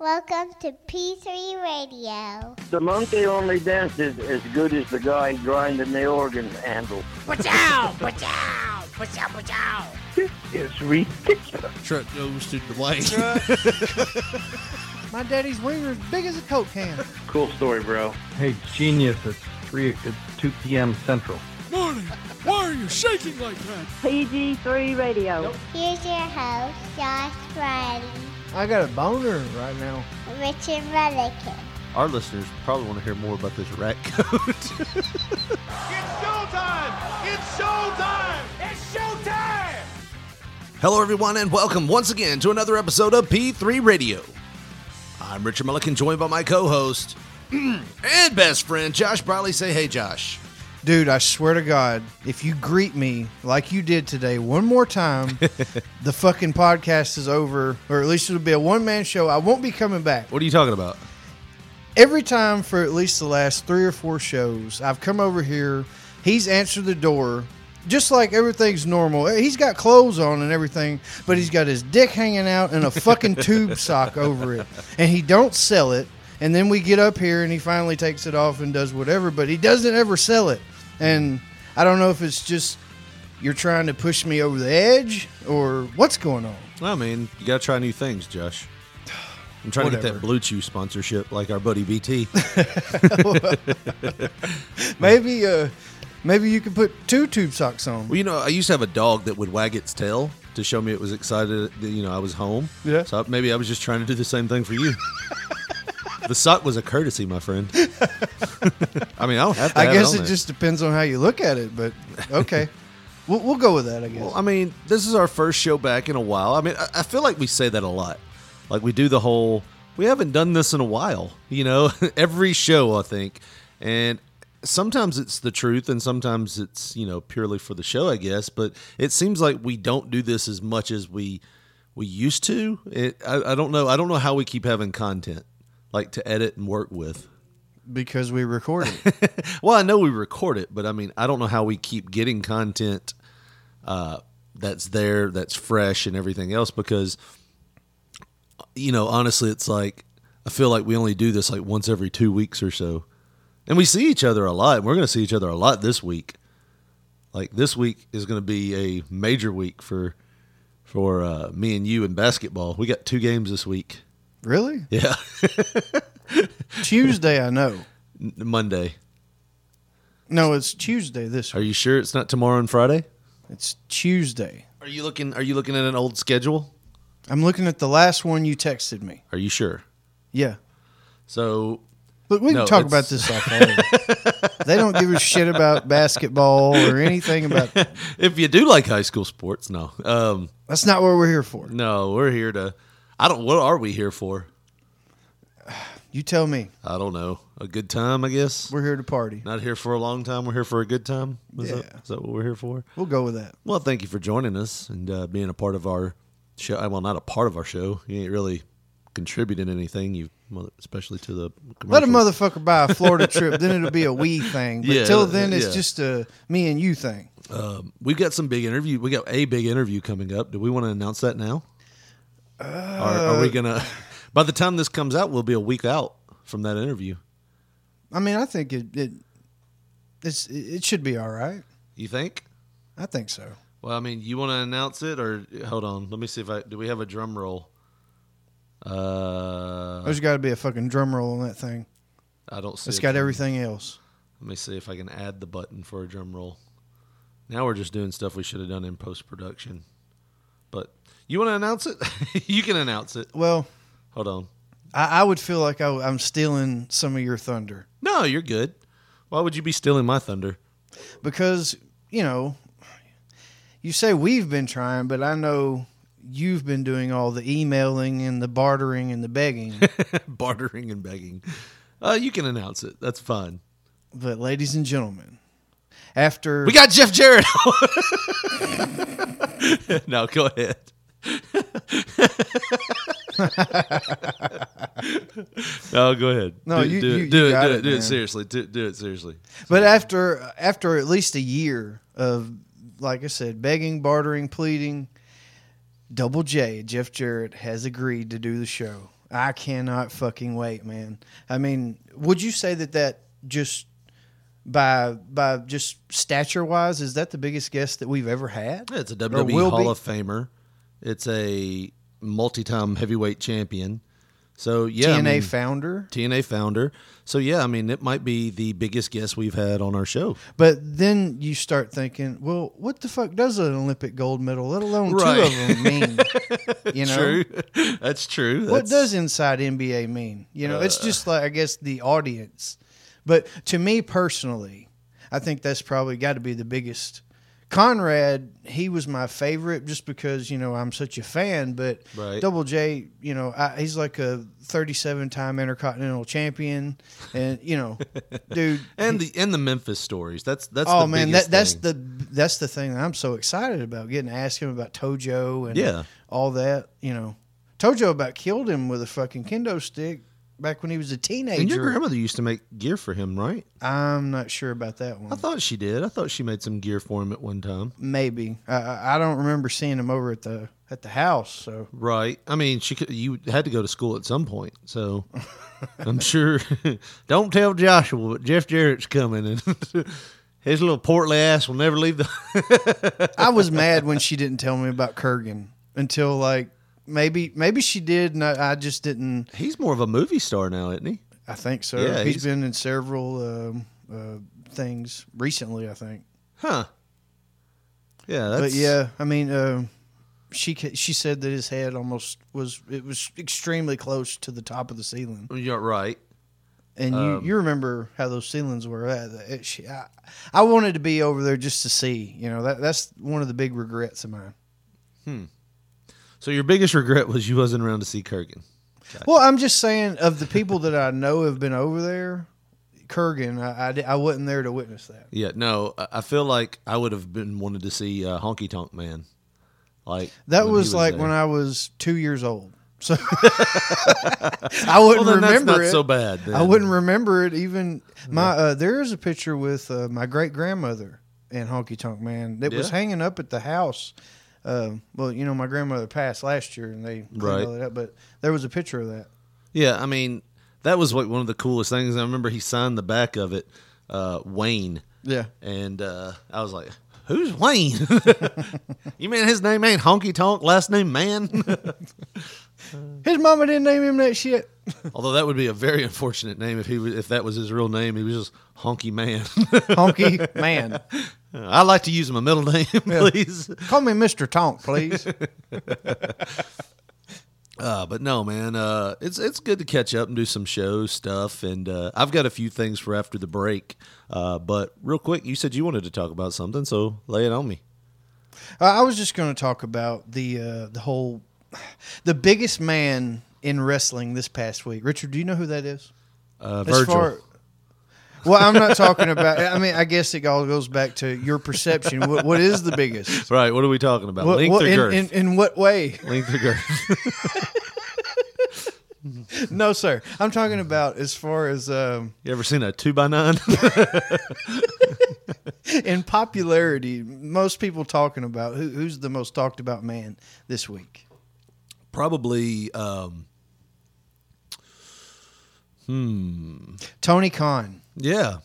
Welcome to P3 Radio. The monkey only dances as good as the guy grinding the organ handle. Pachow! Pachow! Pachow! Pachow! This is ridiculous. Truck goes to the lane. My daddy's wiener is big as a Coke can. Cool story, bro. Hey, genius! It's three. It's two p.m. Central. Morning. Why are you shaking like that? PG3 Radio. Here's your host, Josh Riley, I got a boner right now. Richard Mullican. Our listeners probably want to hear more about this rat coat. It's showtime! It's showtime! It's showtime! Hello, everyone, and welcome once again to another episode of P3 Radio. I'm Richard Mullican, joined by my co-host and best friend Josh Briley. Say hey, Josh. Dude, I swear to God, if you greet me like you did today one more time, the fucking podcast is over, or at least it'll be a one man show. I won't be coming back. What are you talking about? Every time for at least the last three or four shows, I've come over here, he's answered the door. Just like everything's normal. He's got clothes on and everything, but he's got his dick hanging out and a fucking tube sock over it. And he don't sell it. And then we get up here and he finally takes it off and does whatever, but he doesn't ever sell it. And I don't know if it's just you're trying to push me over the edge or what's going on. I mean, you gotta try new things, Josh. I'm trying to get that BlueChew sponsorship, like our buddy BT. Maybe uh maybe you could put two tube socks on. Well, you know, I used to have a dog that would wag its tail to show me it was excited that, you know, I was home. Yeah. So maybe I was just trying to do the same thing for you. the sock was a courtesy, my friend. I mean, I don't have to I have guess it, it just depends on how you look at it, but okay. we'll, we'll go with that, I guess. Well, I mean, this is our first show back in a while. I mean, I, I feel like we say that a lot. Like we do the whole, we haven't done this in a while, you know, every show, I think. And sometimes it's the truth and sometimes it's, you know, purely for the show, I guess. But it seems like we don't do this as much as we we used to. It, I, I don't know. I don't know how we keep having content like to edit and work with. because we record it. Well, I know we record it, but I mean, I don't know how we keep getting content uh, that's there, that's fresh, and everything else. Because, you know, honestly, it's like I feel like we only do this like once every two weeks or so, and we see each other a lot. We're going to see each other a lot this week. Like this week is going to be a major week for for uh, me and you in basketball. We got two games this week. Really? Yeah, Tuesday, I know. N- Monday. No, it's Tuesday this Are week. you sure it's not tomorrow and Friday? It's Tuesday. Are you looking? Are you looking at an old schedule? I'm looking at the last one you texted me. Are you sure? Yeah. So But we can No, talk it's- about this off air. they don't give a shit about basketball or anything about if you do like high school sports, no, um, That's not what we're here for. no, we're here to. I don't. What are we here for? You tell me. I don't know. A good time, I guess. We're here to party. Not here for a long time. We're here for a good time. Is, Yeah. that, is that what we're here for? We'll go with that. Well, thank you for joining us and uh, being a part of our show. Well, not a part of our show. You ain't really contributing anything. You, especially to the Let a motherfucker buy a Florida trip, then it'll be a we thing. But Yeah, till then, it's yeah. just a me and you thing. Um, we've got some big interview. We got a big interview coming up. Do we want to announce that now? Are, are Uh, we gonna? By the time this comes out, we'll be a week out from that interview. I mean, I think it it it's, it should be all right. You think? I think so. Well, I mean, you want to announce it, or hold on? Let me see if I do. We have a drum roll. Uh, There's got to be a fucking drum roll on that thing. I don't see. It's got everything else. Let me see if I can add the button for a drum roll. Now we're just doing stuff we should have done in post production. But you want to announce it? you can announce it. Well, Hold on. I, I would feel like I, I'm stealing some of your thunder No, you're good. Why would you be stealing my thunder? because you know you say we've been trying, but I know you've been doing all the emailing and the bartering and the begging. Bartering and begging. Uh, you can announce it. That's fine. but ladies and gentlemen, after We got Jeff Jarrett. no, go ahead. no, go ahead. No, do, you- do, you- it, you do it. Do it, it. Do it seriously. Do, do it seriously. But after after at least a year of, like I said, begging, bartering, pleading, Double J, Jeff Jarrett has agreed to do the show. I cannot fucking wait, man. I mean, would you say that that just by by just stature wise is that the biggest guest that we've ever had? Yeah, it's a WWE Hall be? of Famer. It's a multi-time heavyweight champion. So yeah, I TNA mean, founder. TNA founder. So yeah, I mean, it might be the biggest guest we've had on our show. But then you start thinking, well, what the fuck does an Olympic gold medal, let alone Right. two of them, mean? You know, True, that's true. what That's- does inside NBA mean? You know, it's just uh. like I guess the audience. But to me personally, I think that's probably got to be the biggest. Conrad, he was my favorite just because you know I'm such a fan. But Right. Double J, you know, I, he's like a 37 time Intercontinental Champion, and you know, dude, and the and the Memphis stories. That's that's oh the man, that that's thing. the that's the thing that I'm so excited about getting to ask him about Tojo and Yeah. all that. You know, Tojo about killed him with a fucking kendo stick back when he was a teenager. And your grandmother used to make gear for him, right? I'm not sure about that one. I thought she did. I thought she made some gear for him at one time. Maybe I- I, don't remember seeing him over at the at the house. So Right. I mean, she could. You had to go to school at some point, so I'm sure. don't tell Joshua, but Jeff Jarrett's coming, and his little portly ass will never leave the. I was mad when she didn't tell me about Kurrgan until like maybe maybe she did, and I, I just didn't. He's more of a movie star now, isn't he? I think so. Yeah, he's been in several um, uh, things recently. I think. Huh. Yeah. That's, but yeah, I mean, uh, she she said that his head almost was it was extremely close to the top of the ceiling, You're right. and Um, you you remember how those ceilings were. She, I, I wanted to be over there just to see. You know that that's one of the big regrets of mine. So your biggest regret was you wasn't around to see Kurrgan. Well, I'm just saying of the people that I know have been over there, Kurrgan, I, I, I wasn't there to witness that. Yeah. No, I feel like I would have been wanted to see uh, Honky Tonk Man. Like That he was, like there. when I was two years old. So I wouldn't Well, then that's remember not it. so bad. I wouldn't remember it even. My uh, there is a picture with uh, my great grandmother and Honky Tonk Man that was hanging up at the house. Uh, well, you know, my grandmother passed last year, and they cleaned Right. all that up. But there was a picture of that. Yeah, I mean, that was like one of the coolest things. I remember he signed the back of it, uh, Wayne, Yeah, and uh, I was like, "Who's Wayne? you mean his name ain't Honky Tonk, last name Man?" his mama didn't name him that shit. Although that would be a very unfortunate name if he was, if that was his real name. He was just Honky Man. Honky Man, I like to use my middle name, please. call me Mister Tonk, please. Uh, but no, man, uh, it's it's good to catch up and do some show stuff, and uh, I've got a few things for after the break. Uh, but real quick, you said you wanted to talk about something, so lay it on me. Uh, I was just going to talk about the uh, the whole the biggest man in wrestling this past week. Richard, do you know who that is? Uh, Virgil, far- well, I'm not talking about. I mean, I guess it all goes back to your perception. What, what is the biggest? right? What are we talking about? What, Length what- or in, girth? in, in what way? Length or girth? No, sir. I'm talking about as far as um, you ever seen a two by nine? in popularity. Most people talking about who, who's the most talked about man this week. Probably. Um, Tony Khan. Yeah.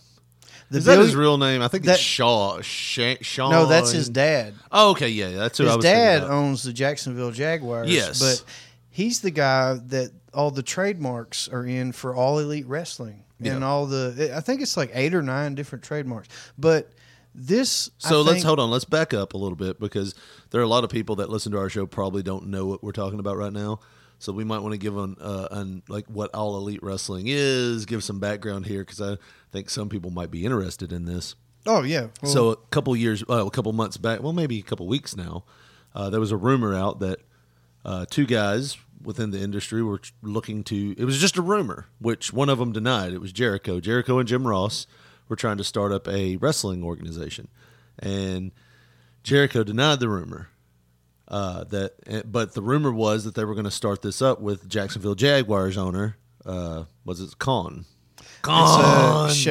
The Is that his real name? I think that- it's Shaw. Sha- Sean. No, that's his dad. Oh, okay, yeah, that's who I His was. thinking dad about. owns the Jacksonville Jaguars. Yes. but he's the guy that all the trademarks are in for all elite wrestling and Yeah. all the. I think it's like eight or nine different trademarks. But this, I So let's think- hold on. Let's back up a little bit because there are a lot of people that listen to our show probably don't know what we're talking about right now. So we might want to give on, uh, on like what all elite wrestling is, give some background here because I think some people might be interested in this. Oh yeah. Well, so a couple years, uh, a couple months back, well maybe a couple weeks now, uh, there was a rumor out that uh, two guys within the industry were looking to. It was just a rumor, which one of them denied. It was Jericho. Jericho and Jim Ross were trying to start up a wrestling organization, and Jericho denied the rumor. Uh, that, eh, but the rumor was that they were going to start this up with Jacksonville Jaguars owner. Uh, was it Khan? it's Khan. a sh-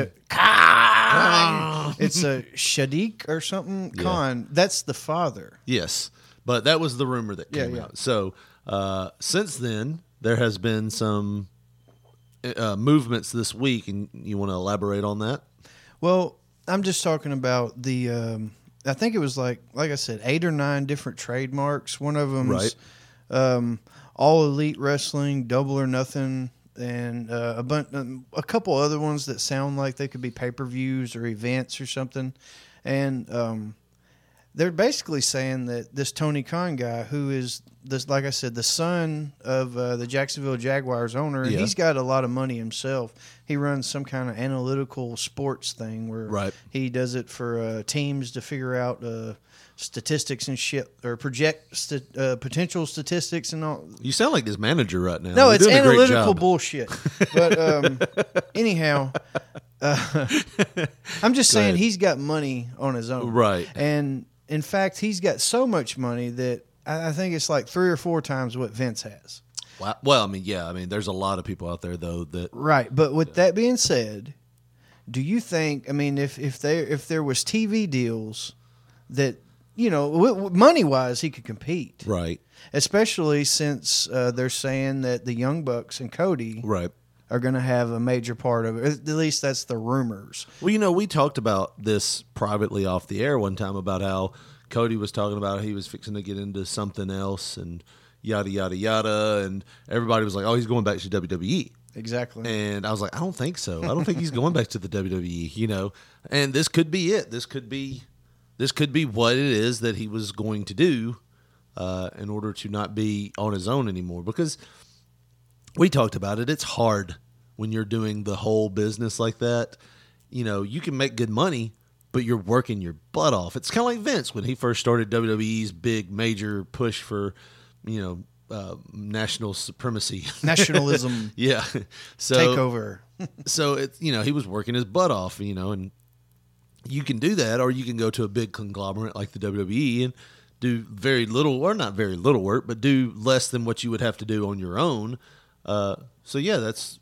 it's a Shadiq or something. Khan. That's the father. Yes, but that was the rumor that Yeah, came yeah. out. So uh, since then, there has been some uh, movements this week, and you want to elaborate on that? Well, I'm just talking about the. Um, I think it was like, like I said, eight or nine different trademarks. One of them, Right. um, all elite wrestling, double or nothing, and uh, a bunch, um, a couple other ones that sound like they could be pay per views or events or something. And um, they're basically saying that this Tony Khan guy, who is this, like I said, the son of uh, the Jacksonville Jaguars owner, and Yeah. he's got a lot of money himself. He runs some kind of analytical sports thing where Right. he does it for uh, teams to figure out uh, statistics and shit or project st- uh, potential statistics and all. You sound like this manager right now. No, You're it's doing a great analytical bullshit. But um, anyhow, uh, I'm just Go saying ahead. he's got money on his own, Right. And in fact, he's got so much money that I, I think it's like three or four times what Vince has. Wow. Well, I mean, yeah, I mean, there's a lot of people out there though that Right. But with that being said, do you think? I mean, if if there if there was TV deals that you know, w- w- money wise, he could compete. right, Especially since uh, they're saying that the Young Bucks and Cody right. Are going to have a major part of it. At least that's the rumors. Well, you know, we talked about this privately off the air one time about how Cody was talking about he was fixing to get into something else and yada yada yada, and everybody was like, "Oh, he's going back to WWE." Exactly. And I was like, I don't think so. I don't think he's going back to the WWE, you know. And this could be it. This could be this could be what it is that he was going to do uh, in order to not be on his own anymore. Because we talked about it. It's hard when you're doing the whole business like that. You know, you can make good money, but you're working your butt off. It's kind of like Vince when he first started WWE's big major push for, you know, uh, national supremacy. Nationalism yeah. So takeover. so it's you know he was working his butt off you know and you can do that or you can go to a big conglomerate like the WWE and do very little or not very little work but do less than what you would have to do on your own uh, so yeah that's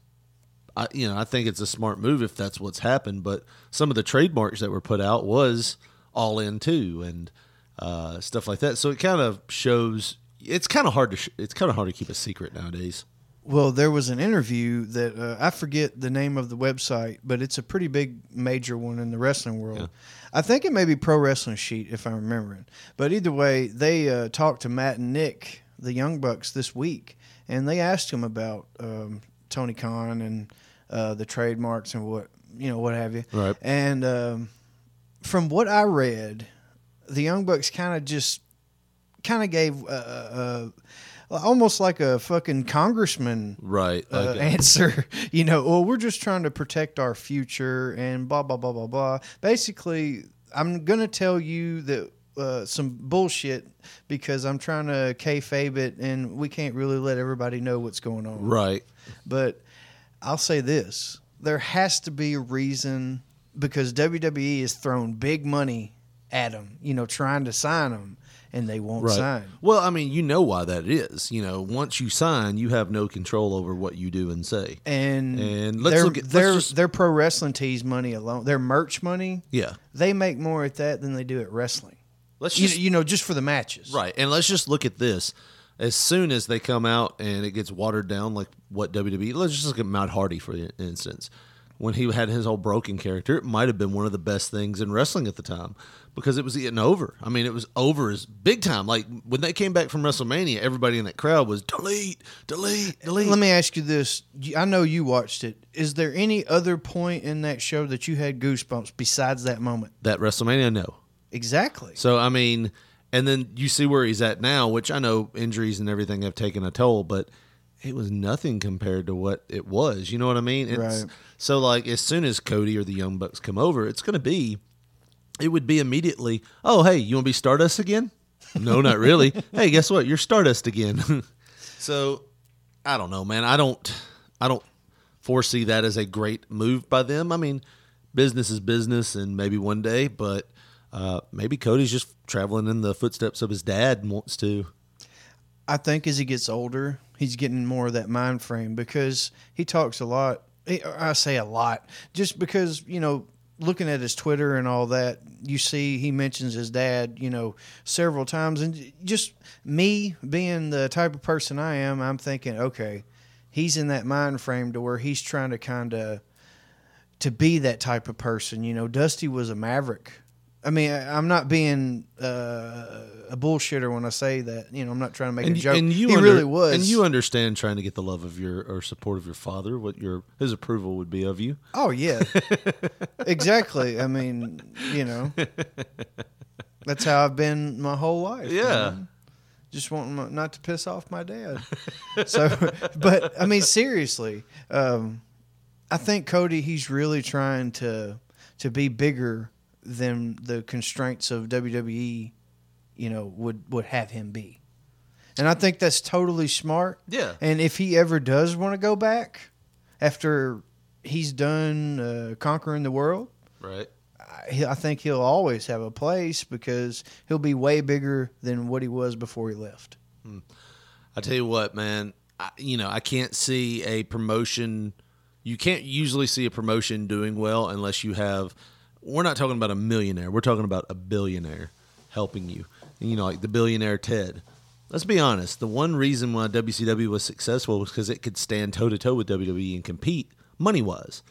I you know I think it's a smart move if that's what's happened but some of the trademarks that were put out was all in too and uh, stuff like that so it kind of shows it's kind of hard to sh- it's kind of hard to keep a secret nowadays Well, there was an interview that uh, I forget the name of the website, but it's a pretty big major one in the wrestling world. I think it may be Pro Wrestling Sheet, if I'm remembering. But either way, they uh, talked to Matt and Nick, the Young Bucks, this week, and they asked him about um, Tony Khan and uh, the trademarks and what you know, what have you. Right. And um, from what I read, the Young Bucks kind of just kind of gave. Uh, uh, Almost like a fucking congressman right uh, like, answer. You know, well, we're just trying to protect our future and blah blah blah blah blah. Basically, I'm gonna tell you that uh, some bullshit because I'm trying to kayfabe it, and we can't really let everybody know what's going on. right But I'll say this: there has to be a reason because WWE has thrown big money at them. You know, trying to sign them, and they won't Right. sign. Well, I mean, you know why that is. You know, once you sign, you have no control over what you do and say. And And let's their, look at- their just- their pro wrestling tees money alone, their merch money, Yeah. they make more at that than they do at wrestling. Let's You, just you know, just for the matches. right, and let's just look at this. As soon as they come out and it gets watered down, like what WWE, let's just look at Matt Hardy for instance. When he had his whole broken character, it might have been one of the best things in wrestling at the time because it was getting over. I mean, it was over as big time. Like when they came back from WrestleMania, everybody in that crowd was delete, delete, delete. Let me ask you this: I know you watched it. Is there any other point in that show that you had goosebumps besides that moment? that WrestleMania, no. Exactly. So I mean, and then you see where he's at now, which I know injuries and everything have taken a toll, but it was nothing compared to what it was. You know what I mean? It's, Right. So like, as soon as Cody or the Young Bucks come over, it's going to be, it would be immediately. Oh, hey, you want to be Stardust again? No, not really. hey, guess what? You're Stardust again. so I don't know, man. I don't, I don't foresee that as a great move by them. I mean, business is business, and maybe one day, but uh, maybe Cody's just traveling in the footsteps of his dad and wants to. I think as he gets older, he's getting more of that mind frame because he talks a lot. I say a lot just because, you know, looking at his Twitter and all that, you see he mentions his dad, you know, several times. And just me being the type of person I am, I'm thinking, okay, he's in that mind frame to where he's trying to kind of to be that type of person. You know, Dusty was a maverick. I mean, I- I'm not being uh, a bullshitter when I say that. You know, I'm not trying to make and, a joke. and you he under- really was. and you understand trying to get the love of your or support of your father, what your his approval would be of you. Oh yeah, exactly. I mean, you know, that's how I've been my whole life. you Yeah. know? just wanting my, not to piss off my dad. so, but I mean, seriously, um, I think Cody he's really trying to to be bigger than the constraints of WWE, you know, would would have him be. And I think that's totally smart. Yeah. And if he ever does want to go back after he's done uh, conquering the world, Right. I, I think he'll always have a place because he'll be way bigger than what he was before he left. I tell you what, man. I, you know, I can't see a promotion. You can't usually see a promotion doing well unless you have. We're not talking about a millionaire. We're talking about a billionaire helping you. You know, like the billionaire Ted. Let's be honest. The one reason why WCW was successful was because it could stand toe to toe with WWE and compete money wise.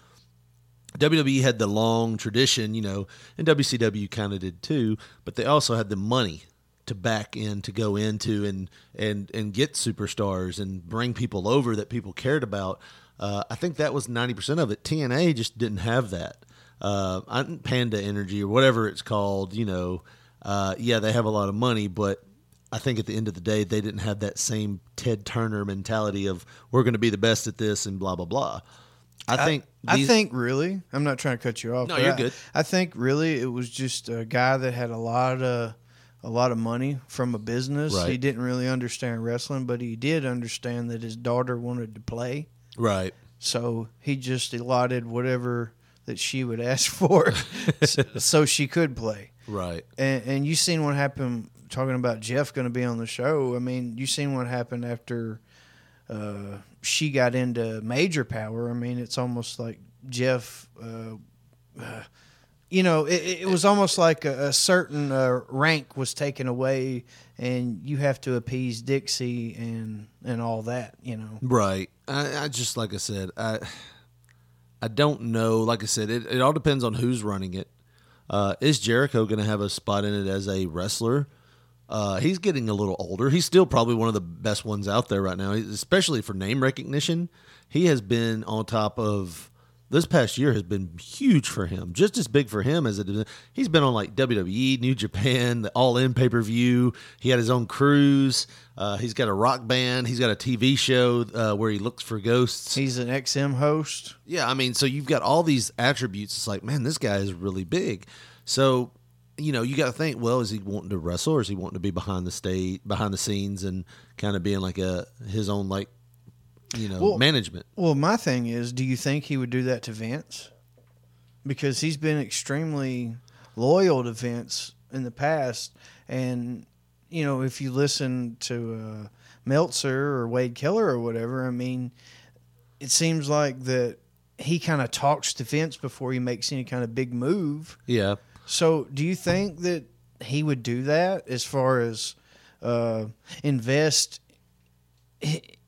WWE had the long tradition, you know, and WCW kind of did too, but they also had the money to back in to go into and and and get superstars and bring people over that people cared about. Uh, I think that was ninety percent of it. TNA just didn't have that. Uh, Panda Energy or whatever it's called, you know, uh, yeah, they have a lot of money, but I think at the end of the day, they didn't have that same Ted Turner mentality of we're going to be the best at this and blah blah blah. I think I these- think really, I'm not trying to cut you off. No, you're I- good. I think really it was just a guy that had a lot of a lot of money from a business. Right. He didn't really understand wrestling, but he did understand that his daughter wanted to play. right. So he just allotted whatever that she would ask for, so, so she could play. Right. And, and you seen what happened talking about Jeff going to be on the show. I mean, you seen what happened after uh, she got into major power. I mean, it's almost like Jeff. Uh, uh, you know, it, it was almost like a, a certain uh, rank was taken away, and you have to appease Dixie and and all that. You know, Right. I, I just like I said, I I don't know. Like I said, it, it all depends on who's running it. Uh, is Jericho going to have a spot in it as a wrestler? Uh, he's getting a little older. He's still probably one of the best ones out there right now, especially for name recognition. He has been on top of this past year has been huge for him, just as big for him as it is. He's been on like WWE, New Japan, the All In pay per view. He had his own cruise. Uh, he's got a rock band. He's got a TV show uh, where he looks for ghosts. he's an XM host. Yeah, I mean, so you've got all these attributes. It's like, man, this guy is really big. So, you know, you got to think, well, is he wanting to wrestle or is he wanting to be behind the stage, behind the scenes, and kind of being like a his own like, you know, Well- management? Well, my thing is, do you think he would do that to Vince? Because he's been extremely loyal to Vince in the past, and you know, if you listen to uh, Meltzer or Wade Keller or whatever, I mean, it seems like that he kind of talks to Vince before he makes any kind of big move. Yeah, So, do you think that he would do that as far as uh, invest,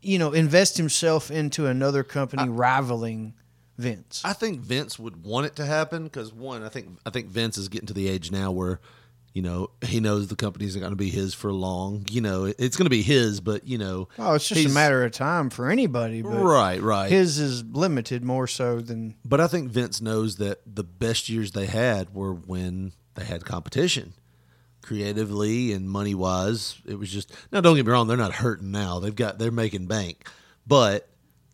you know, invest himself into another company rivaling Vince? I think Vince would want it to happen because one, I think I think Vince is getting to the age now where, you know, he knows the company's not going to be his for long. You know, it- it's going to be his, but you know, oh, it's just a matter of time for anybody, but right, right. his is limited more so than But I think Vince knows that the best years they had were when they had competition. Creatively and money wise, it was just now don't get me wrong, they're not hurting now. They've got they're making bank. But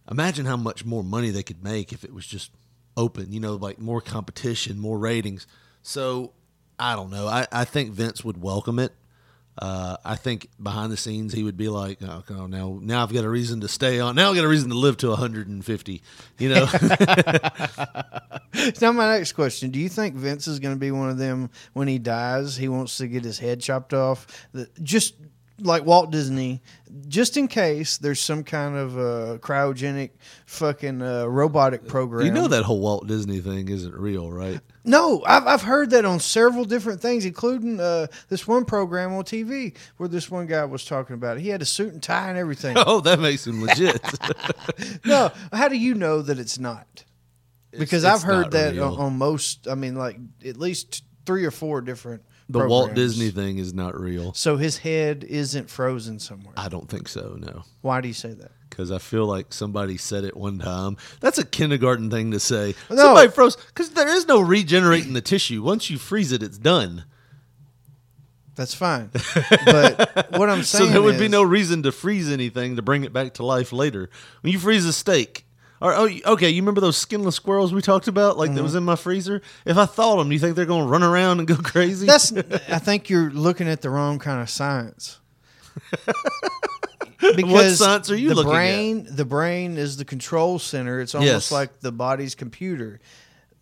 imagine how much more money they could make if it was just open, you know, like more competition, more ratings. So I don't know. I, I think Vince would welcome it. Uh, I think behind the scenes he would be like, oh, oh, now now I've got a reason to stay on. Now I've got a reason to live to 150. You know, Now, my next question: Do you think Vince is going to be one of them when he dies? He wants to get his head chopped off. Just like Walt Disney, just in case there's some kind of uh, cryogenic fucking uh, robotic program. You know that whole Walt Disney thing isn't real, right? No, I've, I've heard that on several different things, including uh, this one program on TV where this one guy was talking about it. He had a suit and tie and everything. Oh, that makes him legit. no, how do you know that it's not? Because it's I've heard that on, on most, I mean, like at least three or four different. the Walt. Disney thing is not real. So his head isn't frozen somewhere. I don't think so. No. Why do you say that? Because I feel like somebody said it one time. That's a kindergarten thing to say. No. Somebody froze because there is no regenerating the tissue. Once you freeze it, it's done. That's fine. But what I'm saying, So there would be no reason to freeze anything to bring it back to life later. When you freeze a steak, or oh, okay, you remember those skinless squirrels we talked about, like that mm-hmm. was in my freezer? If I thawed them, do you think they're going to run around and go crazy? That's. I think you're looking at the wrong kind of science. Because science are you the looking at? brain, The brain is the control center. It's almost Yes. like the body's computer.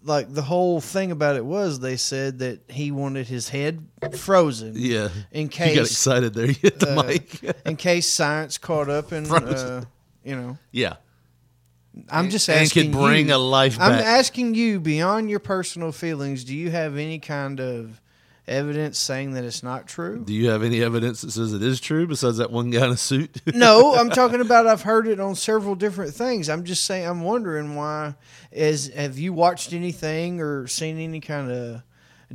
Like the whole thing about it was, they said that he wanted his head frozen. yeah. In you got case, excited there. You hit the uh, mic. in case science caught up and uh, you know, yeah. I'm just And asking. could bring you, a life I'm asking you beyond your personal feelings. Do you have any kind of evidence saying that it's not true? Do you have any evidence that says it is true besides that one guy in a suit? no, I'm talking about I've heard it on several different things. I'm just saying I'm wondering why is have you watched anything or seen any kind of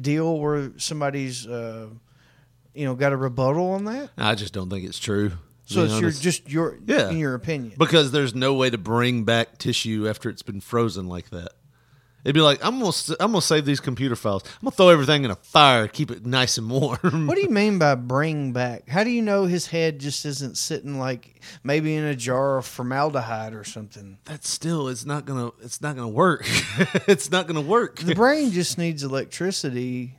deal where somebody's uh, you know got a rebuttal on that? I just don't think it's true. So it's your just your Yeah. in your opinion. because there's no way to bring back tissue after it's been frozen like that. It'd be like I'm gonna I'm gonna save these computer files. I'm gonna throw everything in a fire, keep it nice and warm. What do you mean by bring back? How do you know his head just isn't sitting like maybe in a jar of formaldehyde or something? That still it's not gonna it's not gonna work. it's not gonna work. The brain just needs electricity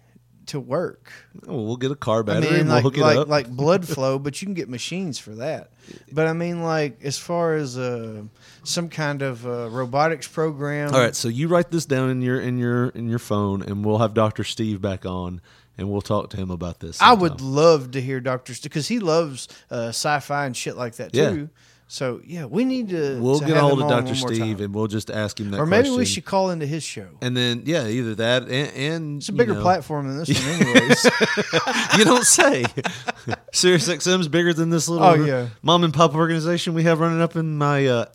to work. Oh, we'll get a car battery. I mean, and we'll like hook it like up. like blood flow, but you can get machines for that. But I mean, like as far as uh, some kind of uh, robotics program. All right, so you write this down in your in your in your phone, and we'll have Doctor Steve back on, and we'll talk to him about this. I would love to hear Doctor Steve because he loves uh, sci-fi and shit like that Yeah. too. So yeah, we need to. We'll to get a hold of Doctor Steve, and we'll just ask him that. or maybe we should call into his show. And then yeah, either that and, and It's a bigger you know, platform than this one, anyways. you don't say. Sirius XM's bigger than this little Oh, yeah. mom and pop organization we have running up in my uh,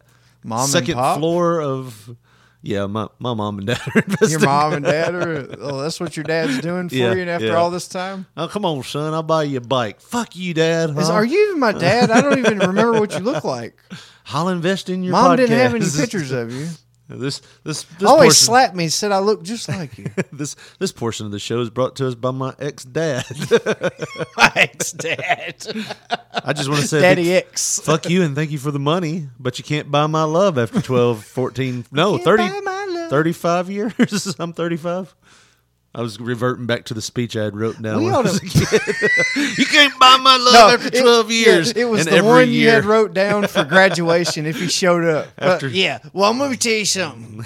Mom and second pop? floor of. Yeah, my, my mom and dad are investing. Your mom and dad are. Oh, that's what your dad's doing for Yeah, you. And after yeah. all this time, Oh, come on, son. I'll buy you a bike. Fuck you, dad. Is, are you even my dad? I don't even remember what you look like. I'll invest in your Mom didn't have any pictures of you. This this this oh, Always portion, slapped me and said I look just like you. this this portion of the show is brought to us by my ex dad. my ex dad, I just want to say Daddy big X. fuck you and thank you for the money, but you can't buy my love after 12, 14, no, 30, buy my love. 35 years. I'm 35. I was reverting back to the speech I had wrote down We when I was a kid. you can't buy my love No, after it- 12 yeah, years. it was the one you year. had wrote down for graduation if he showed up. But, yeah. Well, I'm going to tell you something.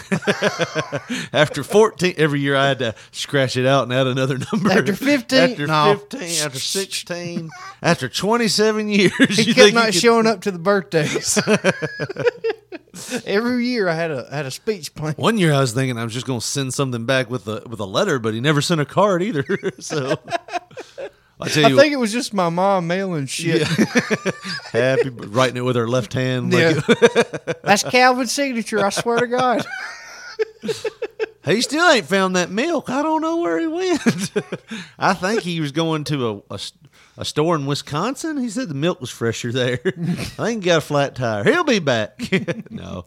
After 14, every year I had to scratch it out and add another number. After 15? After No. 15, after 16, after 27 years. He you kept not you could- showing up to the birthdays. Every year I had a had a speech plan. One year I was thinking I was just going to send something back with a with a letter, but he never sent a card either. so I tell you, I think it was just my mom mailing shit. happy writing it with her left hand. Like, Yeah. That's Calvin's signature. I swear to God. He still ain't found that milk. I don't know where he went. I think he was going to a, a, a store in Wisconsin. He said the milk was fresher there. I think he got a flat tire. He'll be back. no.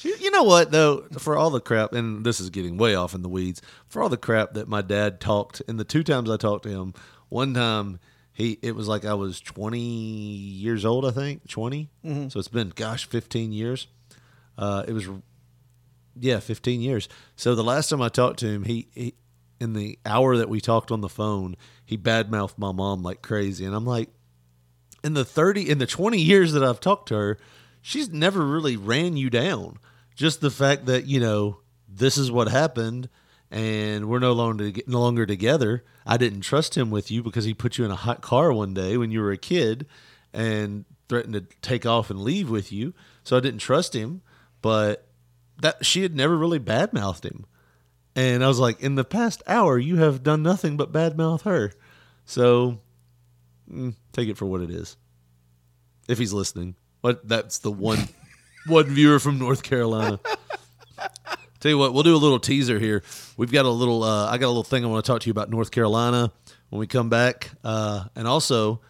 Shoot, You know what though? For all the crap, and this is getting way off in the weeds. For all the crap that my dad talked, and the two times I talked to him, one time he it was like I was twenty years old. I think 20 So it's been gosh, fifteen years. Uh, it was yeah, 15 years. So the last time I talked to him, he, he in the hour that we talked on the phone, he badmouthed my mom like crazy. And I'm like, in the 30, in the 20 years that I've talked to her, she's never really ran you down. Just the fact that, you know, this is what happened and we're no longer no longer together. I didn't trust him with you because he put you in a hot car one day when you were a kid and threatened to take off and leave with you. So I didn't trust him, but that she had never really badmouthed him. And I was like, in the past hour, you have done nothing but badmouth her. So mm, take it for what it is. If he's listening, but that's the one one viewer from North Carolina. Tell you what, we'll do a little teaser here. We've got a little. Uh, I got a little thing I want to talk to you about North Carolina when we come back, uh, and also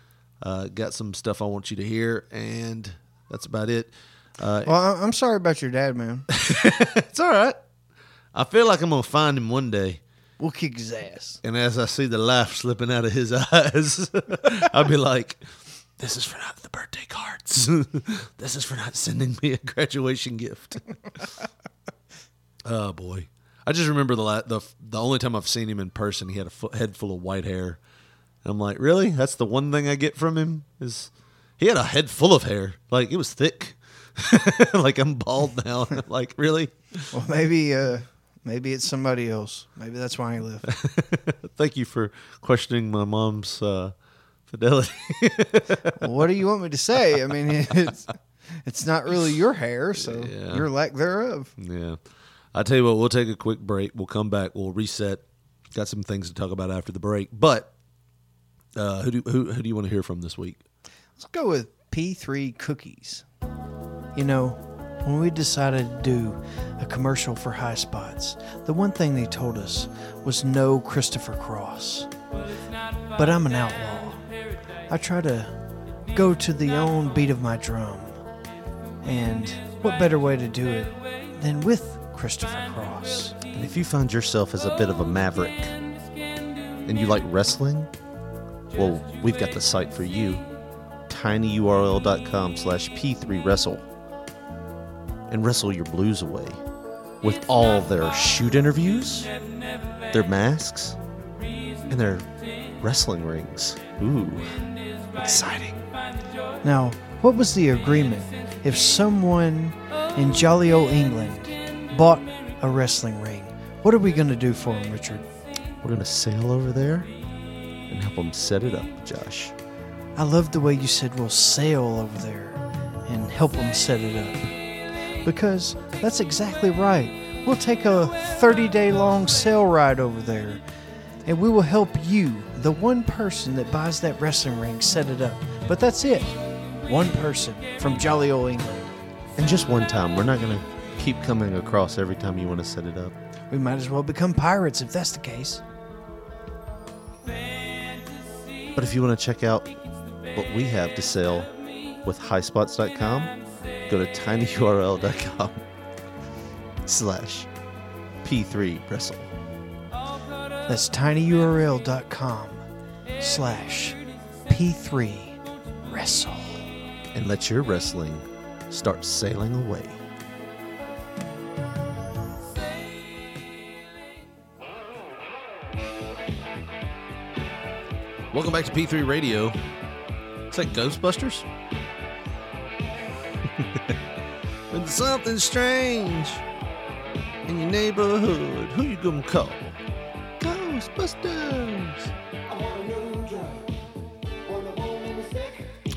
uh, got some stuff I want you to hear, and that's about it. Uh, Well, I'm sorry about your dad, man. it's all right. I feel like I'm gonna find him one day, We'll kick his ass. and as I see the laugh slipping out of his eyes, I'll be like, "This is for not the birthday cards. this is for not sending me a graduation gift." oh boy, I just remember the la- the the only time I've seen him in person, he had a head full of white hair. And I'm like, really? That's the one thing I get from him is he had a head full of hair, like it was thick. like I'm bald now. Like, really? Well, maybe, uh, maybe it's somebody else. Maybe that's why I live. Thank you for questioning my mom's uh, fidelity. what do you want me to say? I mean, it's it's not really your hair, so Yeah. your lack thereof. yeah. I tell you what, we'll take a quick break. We'll come back. We'll reset. Got some things to talk about after the break. But uh, who do who, who do you want to hear from this week? Let's go with P3 cookies. You know, when we decided to do a commercial for Highspots, the one thing they told us was no Christopher Cross. But I'm an outlaw. I try to go to the own beat of my drum. And what better way to do it than with Christopher Cross? And if you find yourself as a bit of a maverick and you like wrestling, well, we've got the site for you. tinyurl.com slash p3wrestle. And wrestle your blues away with all their shoot interviews, their masks, and their wrestling rings. Ooh, exciting. Now, what was the agreement if someone in jolly old England bought a wrestling ring? What are we going to do for him, Richard? We're going to sail over there and help them set it up, Josh. I love the way you said we'll sail over there and help them set it up. Because that's exactly right. We'll take a 30 day long sail ride over there and we will help you, the one person that buys that wrestling ring, set it up. But that's it. One person from jolly old England. And just one time, we're not going to keep coming across every time you want to set it up. We might as well become pirates if that's the case. But if you want to check out what we have to sell with highspots.com, go to tinyurl.com slash p3 wrestle. That's tinyurl.com slash p3 wrestle. And let your wrestling start sailing away. Welcome back to P3 Radio. It's like Ghostbusters? when something strange in your neighborhood, who you gonna call? Ghostbusters.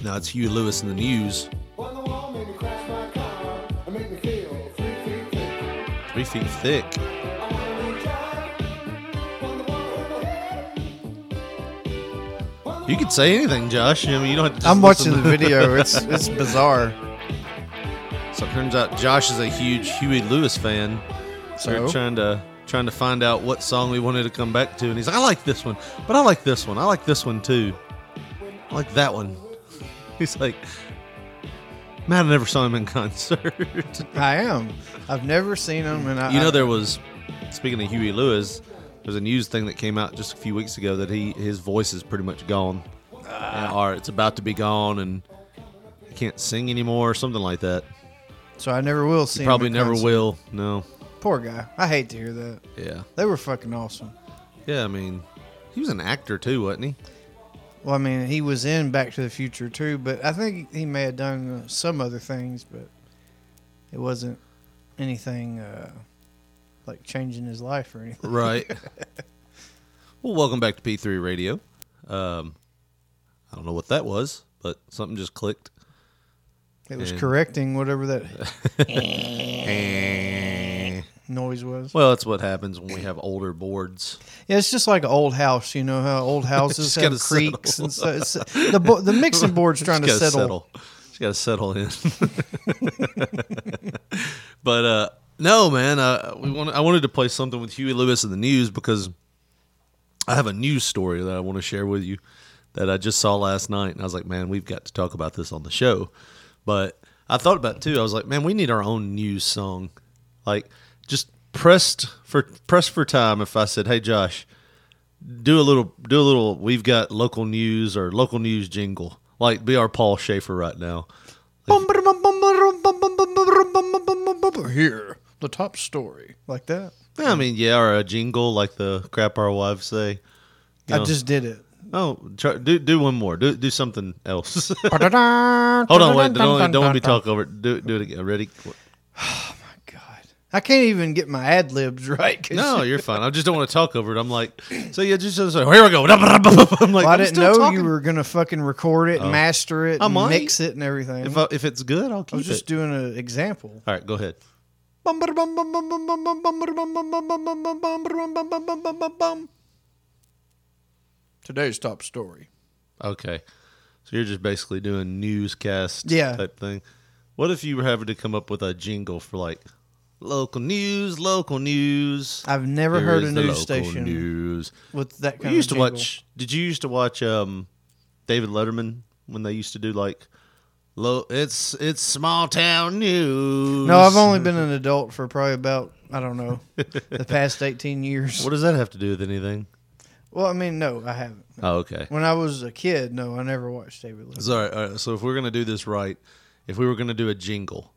Now it's Huey Lewis in the news. Three feet thick. You could say anything, Josh. I mean, you don't. Have to I'm watching the video. It's it's bizarre. So it turns out Josh is a huge Huey Lewis fan. So So? we're trying to trying to find out what song we wanted to come back to, and he's like, "I like this one, but I like this one. I like this one too. I like that one." He's like, "Man, I never saw him in concert." I am. I've never seen him, and I, you know, I- there was speaking of Huey Lewis. There's a news thing that came out just a few weeks ago that he his voice is pretty much gone, Ah. or it's about to be gone, and he can't sing anymore, or something like that. so I never will see. Him probably never concert. will. No. Poor guy. I hate to hear that. Yeah. They were fucking awesome. Yeah, I mean, he was an actor too, wasn't he? Well, I mean, he was in Back to the Future too, but I think he may have done uh, some other things, but it wasn't anything uh, like changing his life or anything. Right. well, welcome back to P3 Radio. Um, I don't know what that was, but something just clicked. It was And- correcting whatever that noise was. Well, that's what happens when we have older boards. Yeah, it's just like an old house. You know how old houses have creaks settle. and so It's- The bo- the mixing board's trying to gotta settle. Just got to settle in. but uh, no, man. Uh, we want. I wanted to play something with Huey Lewis in the news because I have a news story that I want to share with you that I just saw last night, and I was like, man, we've got to talk about this on the show. But I thought about it too. I was like, man, we need our own news song. Like, just pressed for pressed for time. If I said, hey, Josh, do a little do a little we've got local news or local news jingle like be our Paul Shaffer right now Here, the top story, like that. Yeah, i mean yeah or a jingle like the crap our wives say You I know. just did it. oh try, do do one more do do something else hold on wait don't, don't want to be talk over it. do, do it again ready I can't even get my ad libs right. 'cause- no you're fine i just don't want to talk over it i'm like so yeah just, just here we go i'm like Well, I didn't know talking. you were gonna fucking record it, Oh. master it, I and might. mix it, and everything. if, I, if it's good i'll keep it. I was just it doing an example. all right go ahead Today's top story. Okay. So you're just basically doing newscast Yeah. type thing. What if you were having to come up with a jingle for like local news, local news? I've never Here heard is a the news local station news. with that kind We kind used of to jingle. watch. Did you used to watch um, David Letterman when they used to do like, lo, it's it's small town news. No, I've only been an adult for probably about I don't know the past eighteen years. What does that have to do with anything? Well, I mean, no, I haven't. Oh, okay. When I was a kid, no, I never watched David Letterman. So, all right, all right, so if we're gonna do this right, if we were gonna do a jingle,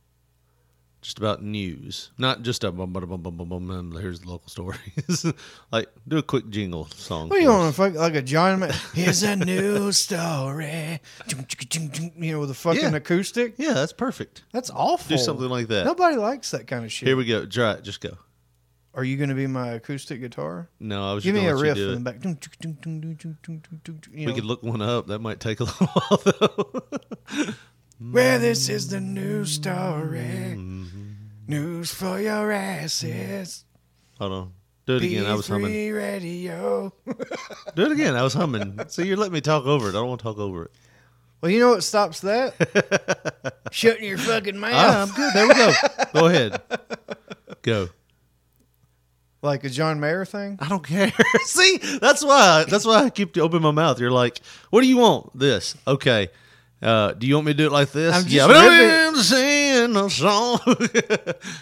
just about news, not just a bum bum bum bum bum bum. bum, Here's the local stories. like, do a quick jingle song. What do you want to fuck like a John? Ma- Here's a news story. You know, with a fucking Yeah. acoustic. Yeah, that's perfect. That's awful. Do something like that. Nobody likes that kind of shit. Here we go. Try it. Just go. Are you going to be my acoustic guitar? No, I was Give just me a gonna let riff you do in the it. back. You We know, could look one up. That might take a little while though. Where this is the news story. Mm-hmm. News for your asses. Hold on. Do it again. I was humming. P3 radio. Do it again. I was humming. So you're letting me talk over it. I don't want to talk over it. Well, you know what stops that? Shutting your fucking mouth. Ah, I'm good. There we go. Go ahead. Go. Like a John Mayer thing? I don't care. See, that's why that's why I keep to open my mouth. You're like, what do you want? This. Okay. Uh, do you want me to do it like this? I'm just yeah, but ripping- I'm singing a song.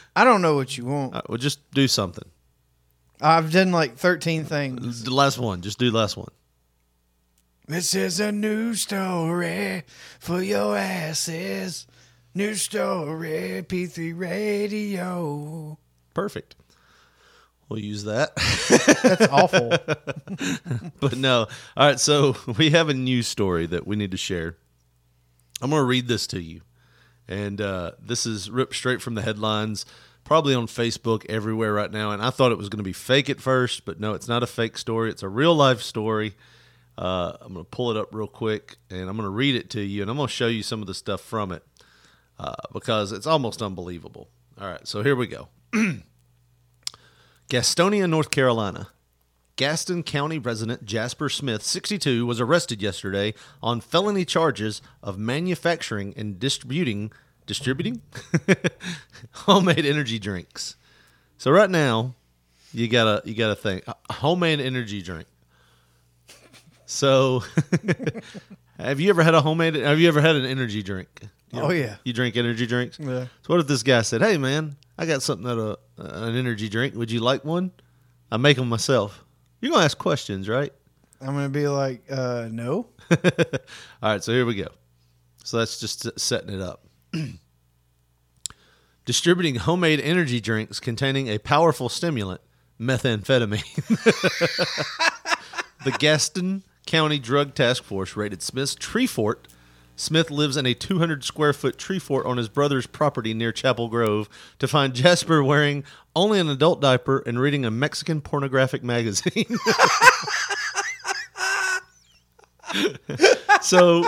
I don't know what you want. All right, well, just do something. I've done like 13 things. The last one. Just do the last one. This is a new story for your asses. New story, P3 radio. Perfect. We'll use that. That's awful. but no. All right. So we have a news story that we need to share. I'm going to read this to you. And uh, this is ripped straight from the headlines, probably on Facebook everywhere right now. And I thought it was going to be fake at first, but no, it's not a fake story. It's a real life story. Uh, I'm going to pull it up real quick and I'm going to read it to you. And I'm going to show you some of the stuff from it uh, because it's almost unbelievable. All right. So here we go Gastonia, North Carolina. Gaston County resident Jasper Smith, 62, was arrested yesterday on felony charges of manufacturing and distributing distributing homemade energy drinks. So right now, you gotta you gotta think a homemade energy drink. So, have you ever had a homemade? Have you ever had an energy drink? You Oh, yeah. you drink energy drinks. Yeah. So what if this guy said, "Hey man, I got something at a an energy drink. Would you like one? I make them myself." You're gonna ask questions, right? I'm going to be like, uh, no. All right, so here we go. So that's just setting it up. Distributing homemade energy drinks containing a powerful stimulant, methamphetamine. the Gaston County Drug Task Force raided Smith's Tree Fort Smith lives in a 200 square foot tree fort on his brother's property near Chapel Grove to find Jasper wearing only an adult diaper and reading a Mexican pornographic magazine. so,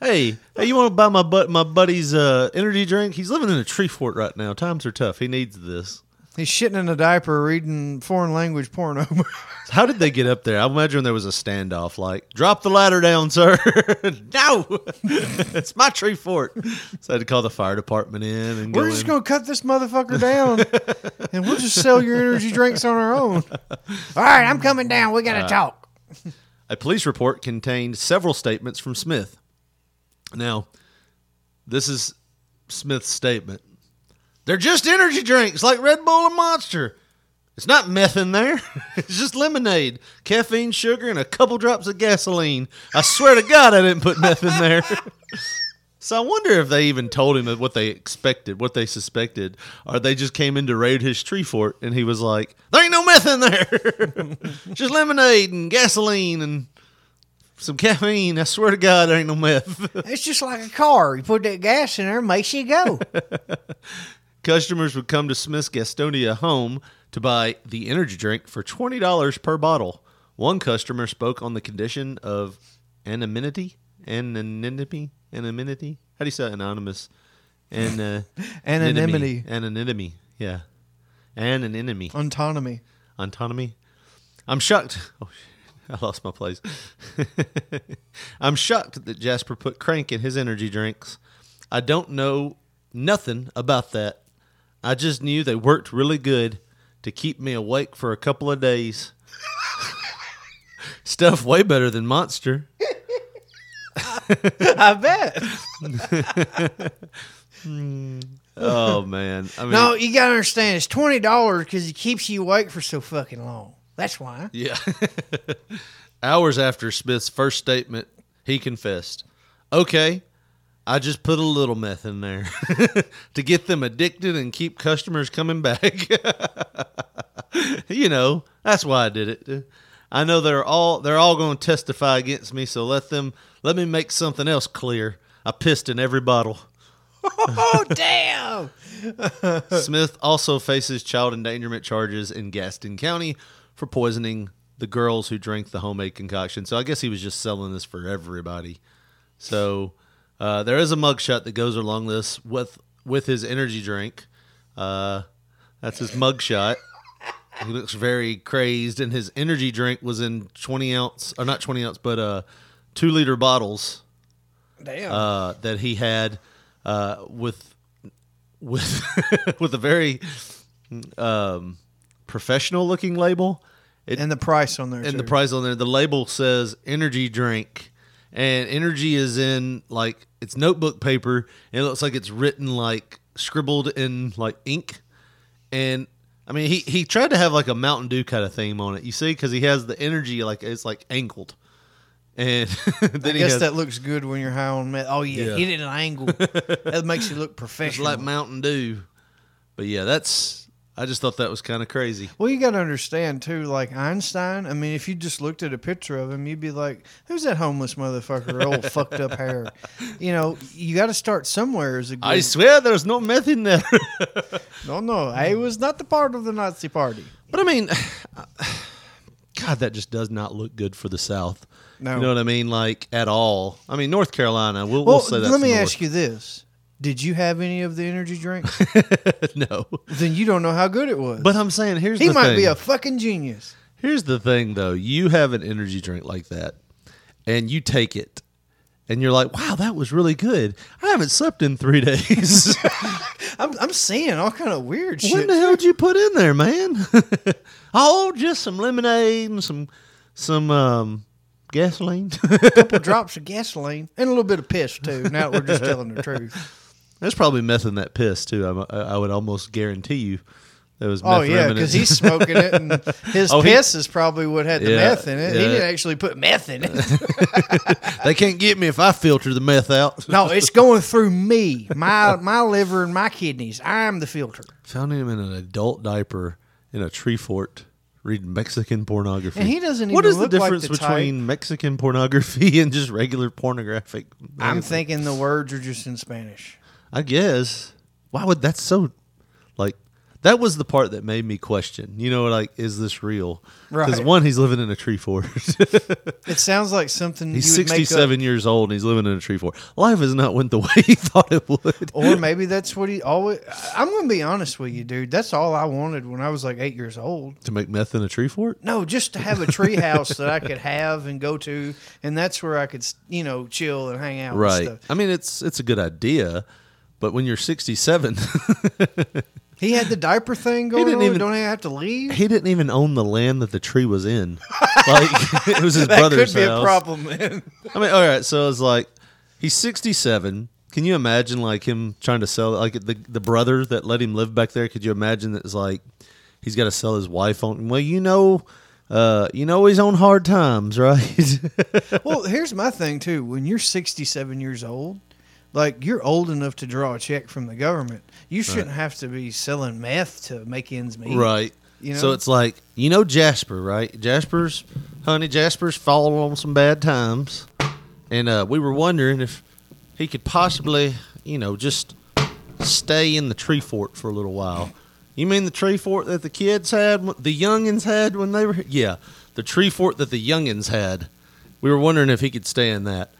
hey, hey, you want to buy my but my buddy's uh, energy drink? He's living in a tree fort right now. Times are tough. He needs this. He's shitting in a diaper reading foreign language porno. How did they get up there? I imagine there was a standoff. Like, drop the ladder down, sir. no, it's my tree fort. So I had to call the fire department in and We're go just in. going to cut this motherfucker down and we'll just sell your energy drinks on our own. All right, I'm coming down. We got to uh, talk. A police report contained several statements from Smith. Now, this is Smith's statement. They're just energy drinks like Red Bull and Monster. It's not meth in there. It's just lemonade, caffeine, sugar, and a couple drops of gasoline. I swear to God, I didn't put meth in there. so I wonder if they even told him what they expected, what they suspected, or they just came in to raid his tree fort and he was like, "There ain't no meth in there. just lemonade and gasoline and some caffeine. I swear to God, there ain't no meth." It's just like a car. You put that gas in there, makes you go. Customers would come to Smith's Gastonia home to buy the energy drink for $20 per bottle. One customer spoke on the condition of anonymity. Anonymity? Anonymity? How do you say anonymous? An, uh, Anonymity. Anonymity. Yeah. Anonymity. Autonomy. Autonomy. I'm shocked. Oh. I lost my place. I'm shocked that Jasper put crank in his energy drinks. I don't know nothing about that. I just knew they worked really good to keep me awake for a couple of days. Stuff way better than Monster. I bet. Oh man. I mean, No, you got to understand, it's $20 because it keeps you awake for so fucking long. That's why. Yeah. Hours after Smith's first statement, he confessed, Okay, I just put a little meth in there to get them addicted and keep customers coming back. you know, that's why I did it. I know they're all they're all going to testify against me, so let them let me make something else clear. I pissed in every bottle. Oh, damn. Smith also faces child endangerment charges in Gaston County for poisoning the girls who drank the homemade concoction. So I guess he was just selling this for everybody. So uh, there is a mugshot that goes along this with with his energy drink. Uh, that's his mugshot. He looks very crazed, and his energy drink was in twenty ounce, or not twenty ounce, but uh, two liter bottles Damn. uh, that he had uh, with with with a very um, professional looking label. It, and the price on there. and the price on there, the label says energy drink, and energy is in like it's notebook paper, and it looks like it's written like scribbled in like ink, and I mean he he tried to have like a Mountain Dew kind of theme on it, you see, because he has the energy like it's like angled, and then I he guess has that looks good when you're high on meth. Oh, yeah. Yeah. Hit it at an angle. that makes you look it's professional. like Mountain Dew, but yeah, that's I just thought that was kind of crazy. Well, you got to understand too. Like Einstein, I mean, if you just looked at a picture of him, you'd be like, "Who's that homeless motherfucker? Old fucked up hair." You know, you got to start somewhere. As a good, I swear there's no meth in there. no, no, I mm. was not the part of the Nazi party. But I mean, God, that just does not look good for the South. No. You know what I mean? Like at all. I mean, North Carolina. We'll, Well, we'll say that. let me ask you this: Did you have any of the energy drinks? no, then you don't know how good it was. but I'm saying here's the he the might thing. be a fucking genius. here's the thing, though. You have an energy drink like that, and you take it, and you're like, "Wow, that was really good." I haven't slept in three days. I'm, I'm seeing all kind of weird shit. what the hell did you put in there, man? oh, just some lemonade and some some um, gasoline. A couple drops of gasoline and a little bit of piss too. Now that we're just telling the truth. There's probably meth in that piss too. I'm, I I would almost guarantee you there was. Oh yeah, because he's smoking it, and his Oh, he- piss is probably what had the Yeah, meth in it. He didn't actually put meth in it. they can't get me if I filter the meth out. no, it's going through me, my my liver and my kidneys. I'm the filter. Found him in an adult diaper in a tree fort. read Mexican pornography. And he doesn't What is the look like difference the type- between Mexican pornography and just regular pornographic? I'm thinking the words are just in Spanish. I guess. Why would that's so? Like that was the part that made me question. You know, like is this real? Because one, he's living in a tree fort. It sounds like something he's you would make up- 67 years old and he's living in a tree fort. Life has not went the way he thought it would. Or maybe that's what he always. I'm going to be honest with you, dude. That's all I wanted when I was like eight years old. to make meth in a tree fort. No, just to have a tree house that I could have and go to, and that's where I could, you know, chill and hang out. Right. And stuff. I mean, it's it's a good idea, but when you're 67, He had the diaper thing going didn't on. even- don't he have to leave? he didn't even own the land that the tree was in. Like it was his that brother's could be house. a problem, man. I mean, all right. So it's like he's 67. Can you imagine like him trying to sell like the the brother that let him live back there? Could you imagine that it's like he's got to sell his wife on? Well, you know, uh, you know he's on hard times, right? well, here's my thing too. When you're 67 years old, like you're old enough to draw a check from the government, you shouldn't have to be selling meth to make ends meet. right. You know? So it's like you know Jasper, right? Jasper's honey, Jasper's fallen on some bad times, and uh, we were wondering if he could possibly, you know, just stay in the tree fort for a little while. You mean the tree fort that the kids had, the youngins had when they were? Yeah, the tree fort that the youngins had. We were wondering if he could stay in that.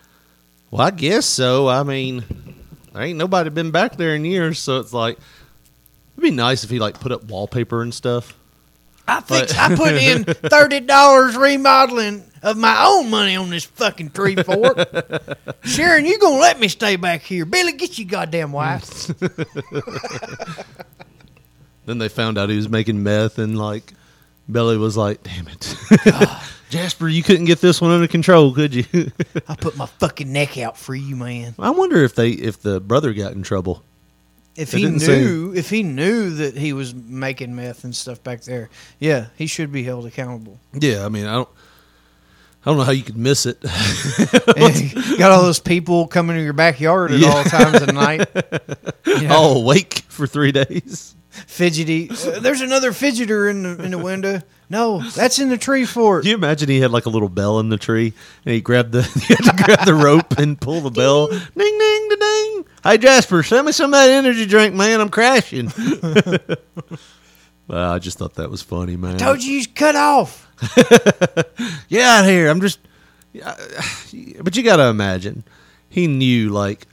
Well, I guess so. I mean, there ain't nobody been back there in years, so it's like it'd be nice if he like put up wallpaper and stuff. I fix, I put in thirty dollars remodeling of my own money on this fucking tree fort. Sharon, you gonna let me stay back here? Billy, get your goddamn wife. Then they found out he was making meth, and like Billy was like, "Damn it, Jasper, you couldn't get this one under control, could you?" I put my fucking neck out for you, man. I wonder if they if the brother got in trouble. If They he didn't knew, if he knew that he was making meth and stuff back there, yeah, he should be held accountable. Yeah, I mean, I don't, I don't know how you could miss it. And got all those people coming to your backyard at all times of night. You know, All awake for three days. Fidgety. Uh, there's another fidgeter in the in the window. No, that's in the tree fort. Can you imagine he had like a little bell in the tree, and he grabbed the he had to grab the rope and pull the bell. Ding ding da ding. Hey Jasper, send me some of that energy drink, man. I'm crashing. well, I just thought that was funny, man. I Told you you cut off. Get out of here. I'm just. But you got to imagine, he knew like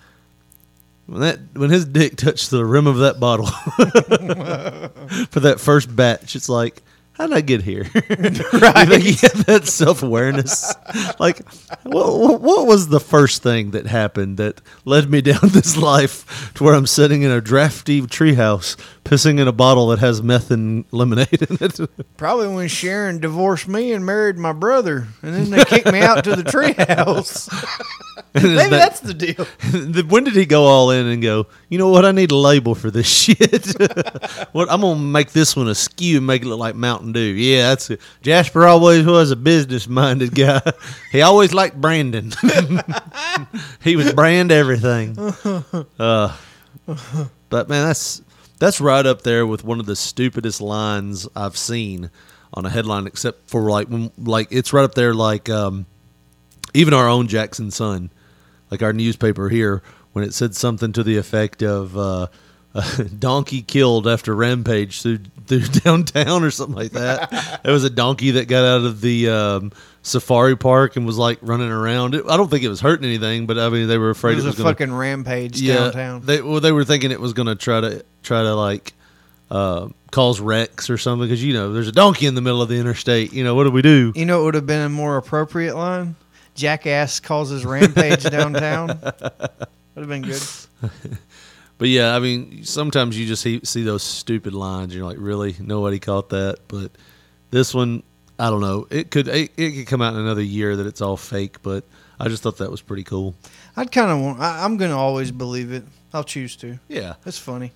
when that when his dick touched the rim of that bottle for that first batch. It's like. How did I get here? right. You think he had that self awareness? like, what, what was the first thing that happened that led me down this life to where I'm sitting in a drafty treehouse, pissing in a bottle that has meth and lemonade in it? Probably when Sharon divorced me and married my brother, and then they kicked me out to the treehouse. Maybe that- that's the deal. The- when did he go all in and go? You know what? I need a label for this shit. what I'm gonna make this one a skew and make it look like Mountain Dew. Yeah, that's it. Jasper always was a business minded guy. he always liked branding. he would brand everything. Uh, but man, that's that's right up there with one of the stupidest lines I've seen on a headline, except for like when like it's right up there like um, even our own Jackson Sun, like our newspaper here, when it said something to the effect of uh, "donkey killed after rampage through through downtown" or something like that. there was a donkey that got out of the um, safari park and was like running around. It, I don't think it was hurting anything, but I mean they were afraid It was, it was a gonna, fucking rampage yeah, downtown. They well, they were thinking it was going to try to try to like uh, cause wrecks or something because you know there's a donkey in the middle of the interstate. You know what do we do? You know it would have been a more appropriate line? Jackass causes rampage downtown. Would have been good. But yeah, I mean, sometimes you just see, see those stupid lines. You're like, really? Nobody caught that. But this one, I don't know. It could it, it could come out in another year that it's all fake. But I just thought that was pretty cool. I'd kind of want. I, I'm going to always believe it. I'll choose to. Yeah. That's funny.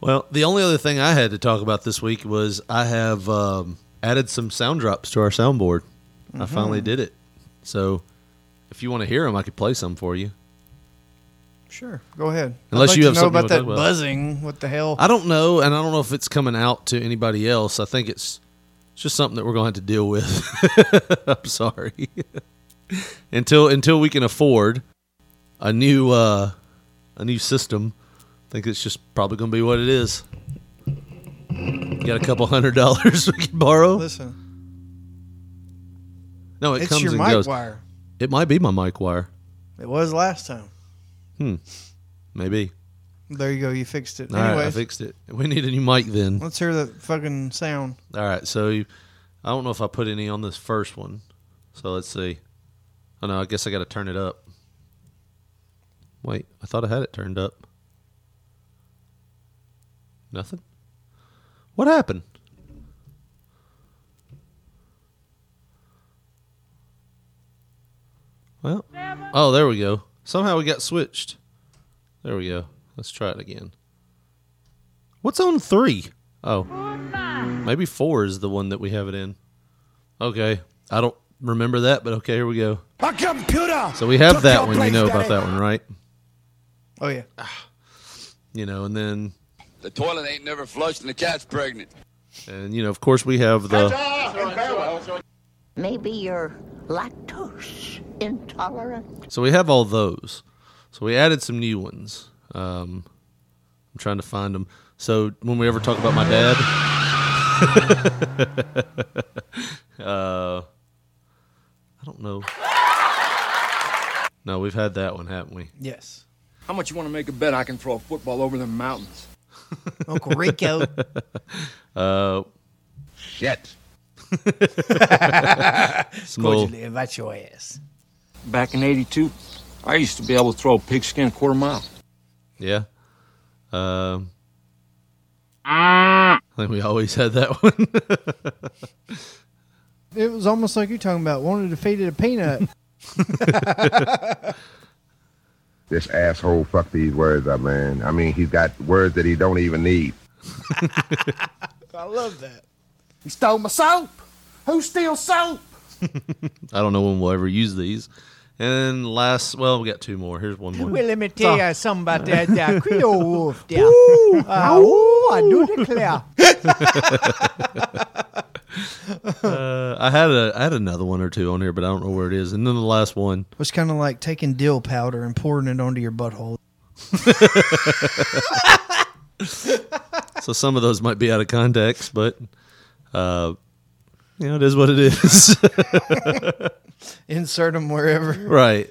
Well, the only other thing I had to talk about this week was I have um, added some sound drops to our soundboard. I finally did it. So if you want to hear them, I could play some for you. Sure. Go ahead. Unless like you to have know something about that about. buzzing. What the hell? I don't know, and I don't know if it's coming out to anybody else. I think it's It's just something that we're going to have to deal with. I'm sorry. until until we can afford a new uh, a new system, I think it's just probably going to be what it is. You Got a couple hundred dollars we can borrow. Listen, No, it it's comes your and mic goes. wire. It might be my mic wire. It was last time. Hmm. Maybe. There you go. You fixed it. All right, I Anyways, fixed it. We need a new mic then. let's hear that fucking sound. All right, so you, I don't know if I put any on this first one. So let's see. Oh no, I guess I got to turn it up. Wait, I thought I had it turned up. Nothing. What happened? Well, oh, there we go. Somehow we got switched. There we go. Let's try it again. What's on three? Oh. Maybe four is the one that we have it in. Okay. I don't remember that, but okay, here we go. A computer. So we have that one. You place, know about that one, right? Oh yeah. You know, and then, The toilet ain't never flushed and the cat's pregnant. and you know, of course, we have the. Maybe you're lactose intolerant. So we have all those. So we added some new ones. Um, I'm trying to find them. So when we ever talk about my dad, uh, I don't know. No, we've had that one, haven't we? Yes. How much you want to make a bet I can throw a football over the mountains? Uncle Rico. Uh, Shit. small, that's your ass. Back in '82, I used to be able to throw a pigskin a quarter mile. yeah. Um, I think we always had that one. It was almost like you're talking about wanting to feed it a peanut. This asshole fuck these words up, man. I mean, he's got words that he don't even need. I love that. He stole my soap. Who steals soap? I don't know when we'll ever use these. And last, well, we got two more. Here's one more. let me tell you something about that, that Creole wolf there. Uh, ooh, I do declare. Uh, I had a, I had another one or two on here, but I don't know where it is. And then the last one, It's kind of like taking dill powder and pouring it onto your butthole. so some of those might be out of context, but uh, you know, it is what it is. Insert them wherever. right?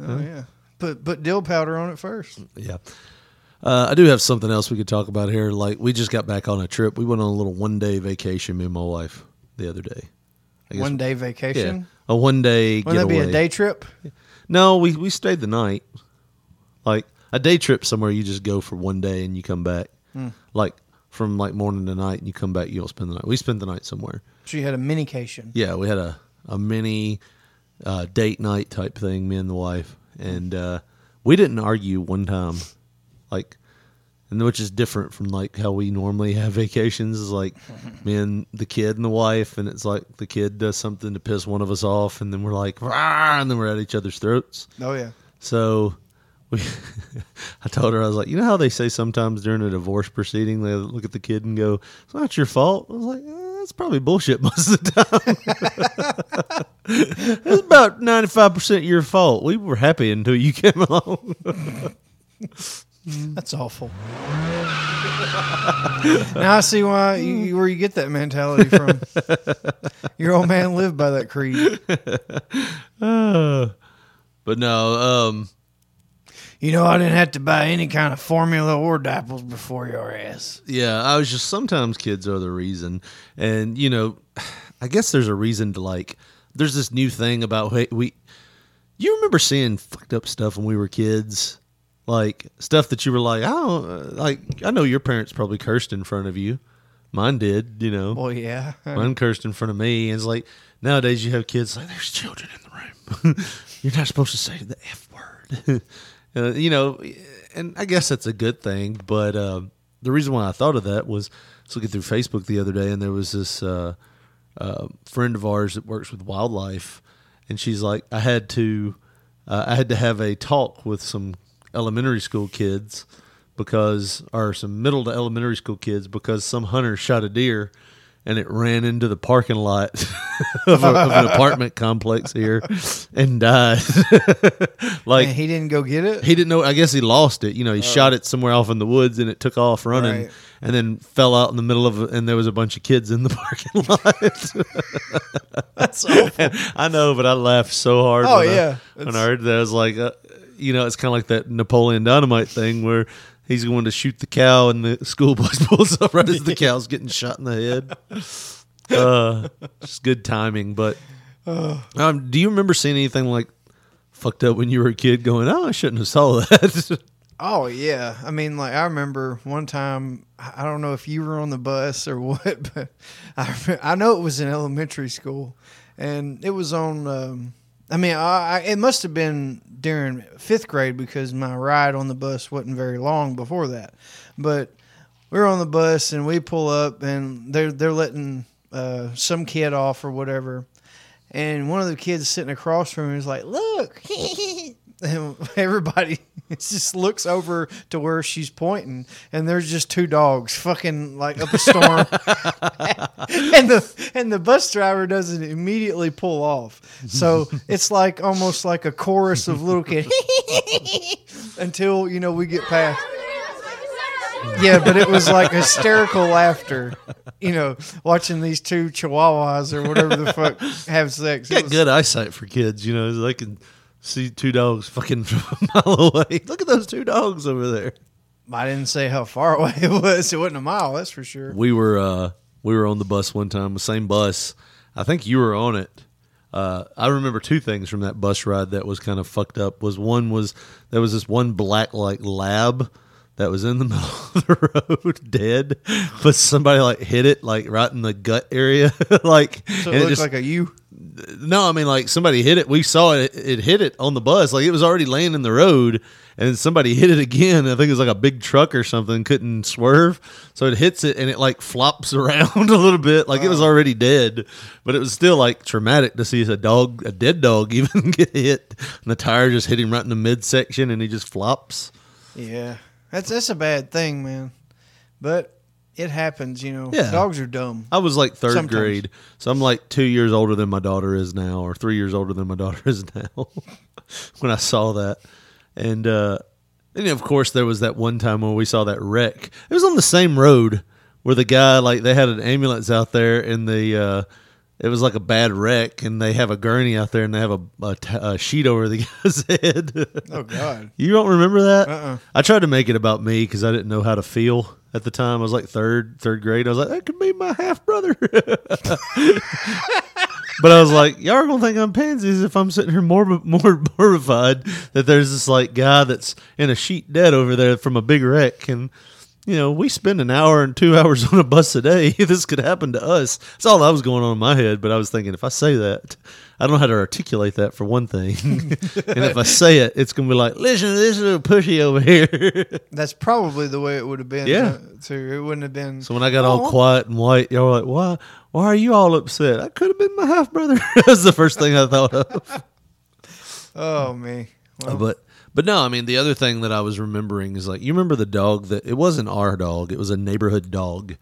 Oh yeah. Put put dill powder on it first. Yeah. Uh, I do have something else we could talk about here. Like we just got back on a trip. We went on a little one day vacation. Me and my wife the other day. I guess- One day Yeah, vacation. a one day. Wouldn't that be a day trip? No, we we stayed the night. Like a day trip somewhere, you just go for one day and you come back. Hmm. Like from like morning to night, and you come back. You don't spend the night. We spent the night somewhere. So you had a minication. Yeah, we had a a mini uh, date night type thing. Me and the wife, and uh, we didn't argue one time. Like, and which is different from like how we normally have vacations. Is like me and the kid and the wife, and it's like the kid does something to piss one of us off, and then we're like, Rah! and then we're at each other's throats. Oh yeah. So we, I told her I was like, you know how they say sometimes during a divorce proceeding they look at the kid and go, "It's not your fault." I was like, eh, "That's probably bullshit most of the time." it's about ninety five percent your fault. We were happy until you came along. That's awful. now I see why you, where you get that mentality from. Your old man lived by that creed. Uh, but no, um, You know, I didn't have to buy any kind of formula or diapers before your ass. Yeah, I was just sometimes kids are the reason, and you know, I guess there's a reason to like. There's this new thing about hey, we. You remember seeing fucked up stuff when we were kids, like stuff that you were like, I don't uh, like. I know your parents probably cursed in front of you. Mine did, you know. Well, yeah. Mine cursed in front of me, and it's like nowadays you have kids like there's children in the room. You're not supposed to say the f word. uh, you know, and I guess that's a good thing. But uh, the reason why I thought of that was I was looking through Facebook the other day, and there was this uh, uh, friend of ours that works with wildlife, and she's like, I had to, uh, I had to have a talk with some elementary school kids because, or some middle to elementary school kids because some hunter shot a deer, and it ran into the parking lot of, a, of an apartment complex here and died. like And he didn't go get it. he didn't know. I guess he lost it. You know, he shot it somewhere off in the woods, and it took off running, Right. and then fell out in the middle of. And there was a bunch of kids in the parking lot. That's awful. I know, but I laughed so hard. Oh, when I- yeah. when I heard that, I was like, uh, you know, it's kind of like that Napoleon Dynamite thing where he's going to shoot the cow, and the school bus pulls up right as the cow's getting shot in the head. Uh, just good timing. But um, do you remember seeing anything like fucked up when you were a kid? Going, oh, I shouldn't have saw that. Oh yeah, I mean, like I remember one time. I I don't know if you were on the bus or what, but I rem- I know it was in elementary school, and it was on. Um, I mean, I, I, it must have been during fifth grade because my ride on the bus wasn't very long before that. But we were on the bus and we pull up and they're they're letting uh, some kid off or whatever, and one of the kids sitting across from me is like, "Look." and everybody just looks over to where she's pointing, and there's just two dogs fucking like up a storm, and the and the bus driver doesn't immediately pull off. So it's like almost like a chorus of little kids until you know we get past. Yeah, but it was like hysterical laughter, you know, watching these two chihuahuas or whatever the fuck have sex. Got was- good eyesight for kids, you know. They can see two dogs fucking from a mile away. Look at those two dogs over there. I didn't say how far away it was. It wasn't a mile, that's for sure. We were uh we were on the bus one time, the same bus. I think you were on it. Uh, I remember two things from that bus ride that was kind of fucked up. Was one was there was this one black like lab that was in the middle of the road, dead, but somebody like hit it like right in the gut area, like So it looked just- like a U. no, I mean like somebody hit it. We saw it. It hit it on the bus. Like it was already laying in the road, and somebody hit it again. I think it was like a big truck or something. Couldn't swerve, so it hits it and it like flops around a little bit. Like it was already dead, but it was still like traumatic to see a dog, a dead dog, even get hit, and the tire just hit him right in the midsection, and he just flops. Yeah. That's that's a bad thing, man. But it happens, you know. Yeah. Dogs are dumb. I was like third Sometimes. grade, so I'm like two years older than my daughter is now, or three years older than my daughter is now. when I saw that, and uh, and of course there was that one time when we saw that wreck. It was on the same road where the guy like they had an ambulance out there, and the uh, it was like a bad wreck, and they have a gurney out there, and they have a, a, t- a sheet over the guy's head. Oh God. You don't remember that? Uh-uh. I tried to make it about me because I didn't know how to feel at the time. I was like third, third grade. I was like, that could be my half brother. but I was like, y'all are gonna think I'm pansies if I'm sitting here more more mortified that there's this like guy that's in a sheet dead over there from a big wreck and. You know, we spend an hour and two hours on a bus a day. This could happen to us. That's all that was going on in my head. But I was thinking, if I say that, I don't know how to articulate that for one thing. and if I say it, it's going to be like, listen to this little pushy over here. That's probably the way it would have been. Yeah. Too. It wouldn't have been. so when I got all "Oh, quiet and white, y'all were like, why, why are you all upset? I could have been my half brother. That's the first thing I thought of. Oh me. Well, but but no, I mean the other thing that I was remembering is like you remember the dog that it wasn't our dog, it was a neighborhood dog.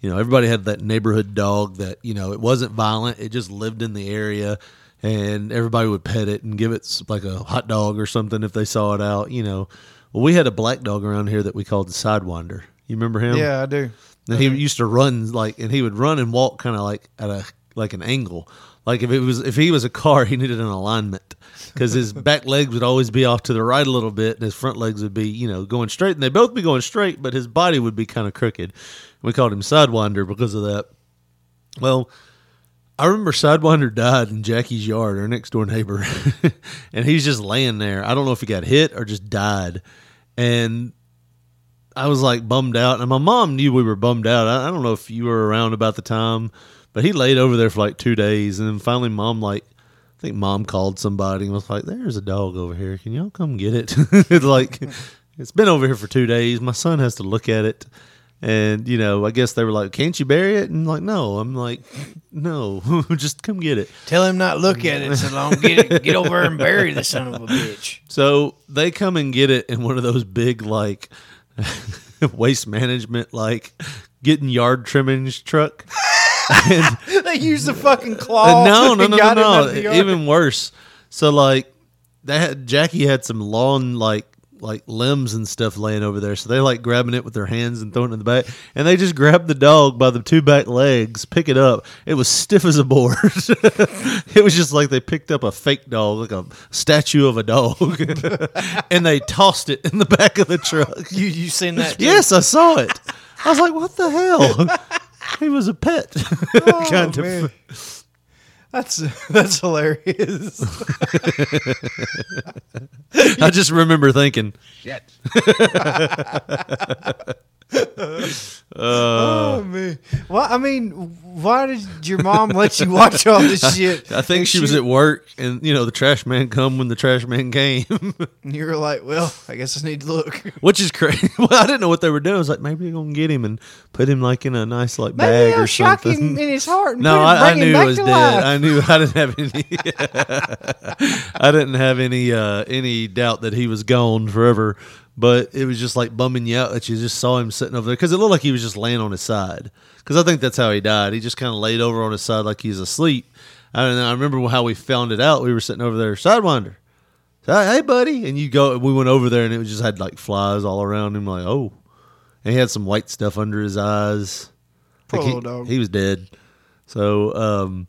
You know, everybody had that neighborhood dog that, you know, it wasn't violent, it just lived in the area and everybody would pet it and give it like a hot dog or something if they saw it out, you know. Well, we had a black dog around here that we called the Sidewinder. You remember him? yeah, I do. And he used to run like, and he would run and walk kind of like at a like an angle. Like if it was if he was a car, he needed an alignment because his back legs would always be off to the right a little bit, and his front legs would be you know going straight, and they both be going straight, but his body would be kind of crooked. We called him Sidewinder because of that. Well, I remember Sidewinder died in Jackie's yard, our next door neighbor, and he's just laying there. I don't know if he got hit or just died, and I was like bummed out, and my mom knew we were bummed out. I, I don't know if you were around about the time, but he laid over there for like two days, and then finally, mom like, I think mom called somebody and was like, "There's a dog over here. Can y'all come get it?" it's like it's been over here for two days. My son has to look at it. And you know, I guess they were like, "Can't you bury it?" And like, no, I'm like, no, just come get it. Tell him not look at it so long. Get it, get over and bury the son of a bitch. So they come and get it in one of those big like waste management like getting yard trimmings truck. they used the fucking claw. Uh, no, no, no, got him out no, no. Even worse. So like, they had Jackie had some lawn like like limbs and stuff laying over there. So they like grabbing it with their hands and throwing it in the back, and they just grabbed the dog by the two back legs, pick it up. It was stiff as a board. it was just like they picked up a fake dog, like a statue of a dog, and they tossed it in the back of the truck. You you seen that? too? Yes, I saw it. I was like, "What the hell?" He was a pet, Oh, kind man. of. That's that's hilarious. I just remember thinking, Shit. oh uh, man. Well, I mean, why did your mom let you watch all this shit? I think And she was at work, and you know the trash man come when the trash man came, And you were like, "Well, I guess I need to look." which is crazy. Well, I didn't know what they were doing. I was like, maybe they're gonna get him and put him like in a nice like Maybe bag or shock something. him in his heart. And no, put him, I, I knew it was dead. life. I knew I didn't have any. I didn't have any uh, any doubt that he was gone forever. But it was just like bumming you out that you just saw him sitting over there because it looked like he was just laying on his side. Because I think that's how he died. He just kind of laid over on his side like he's asleep. I don't know. I remember how we found it out. We were sitting over there, sidewinder. So, hey, buddy, and you go. We went over there, and it just had like flies all around him. Like, oh, and he had some white stuff under his eyes. Like, he, dog. He was dead. So, um,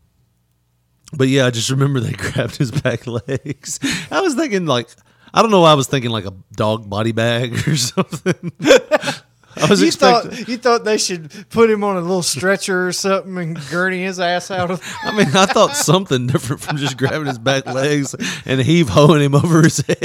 but yeah, I just remember they grabbed his back legs. I was thinking like, I don't know. why I was thinking like a dog body bag or something. I was you expecting. thought you thought they should put him on a little stretcher or something and gurney his ass out of. I mean, I thought something different from just grabbing his back legs and heave hoeing him over his head.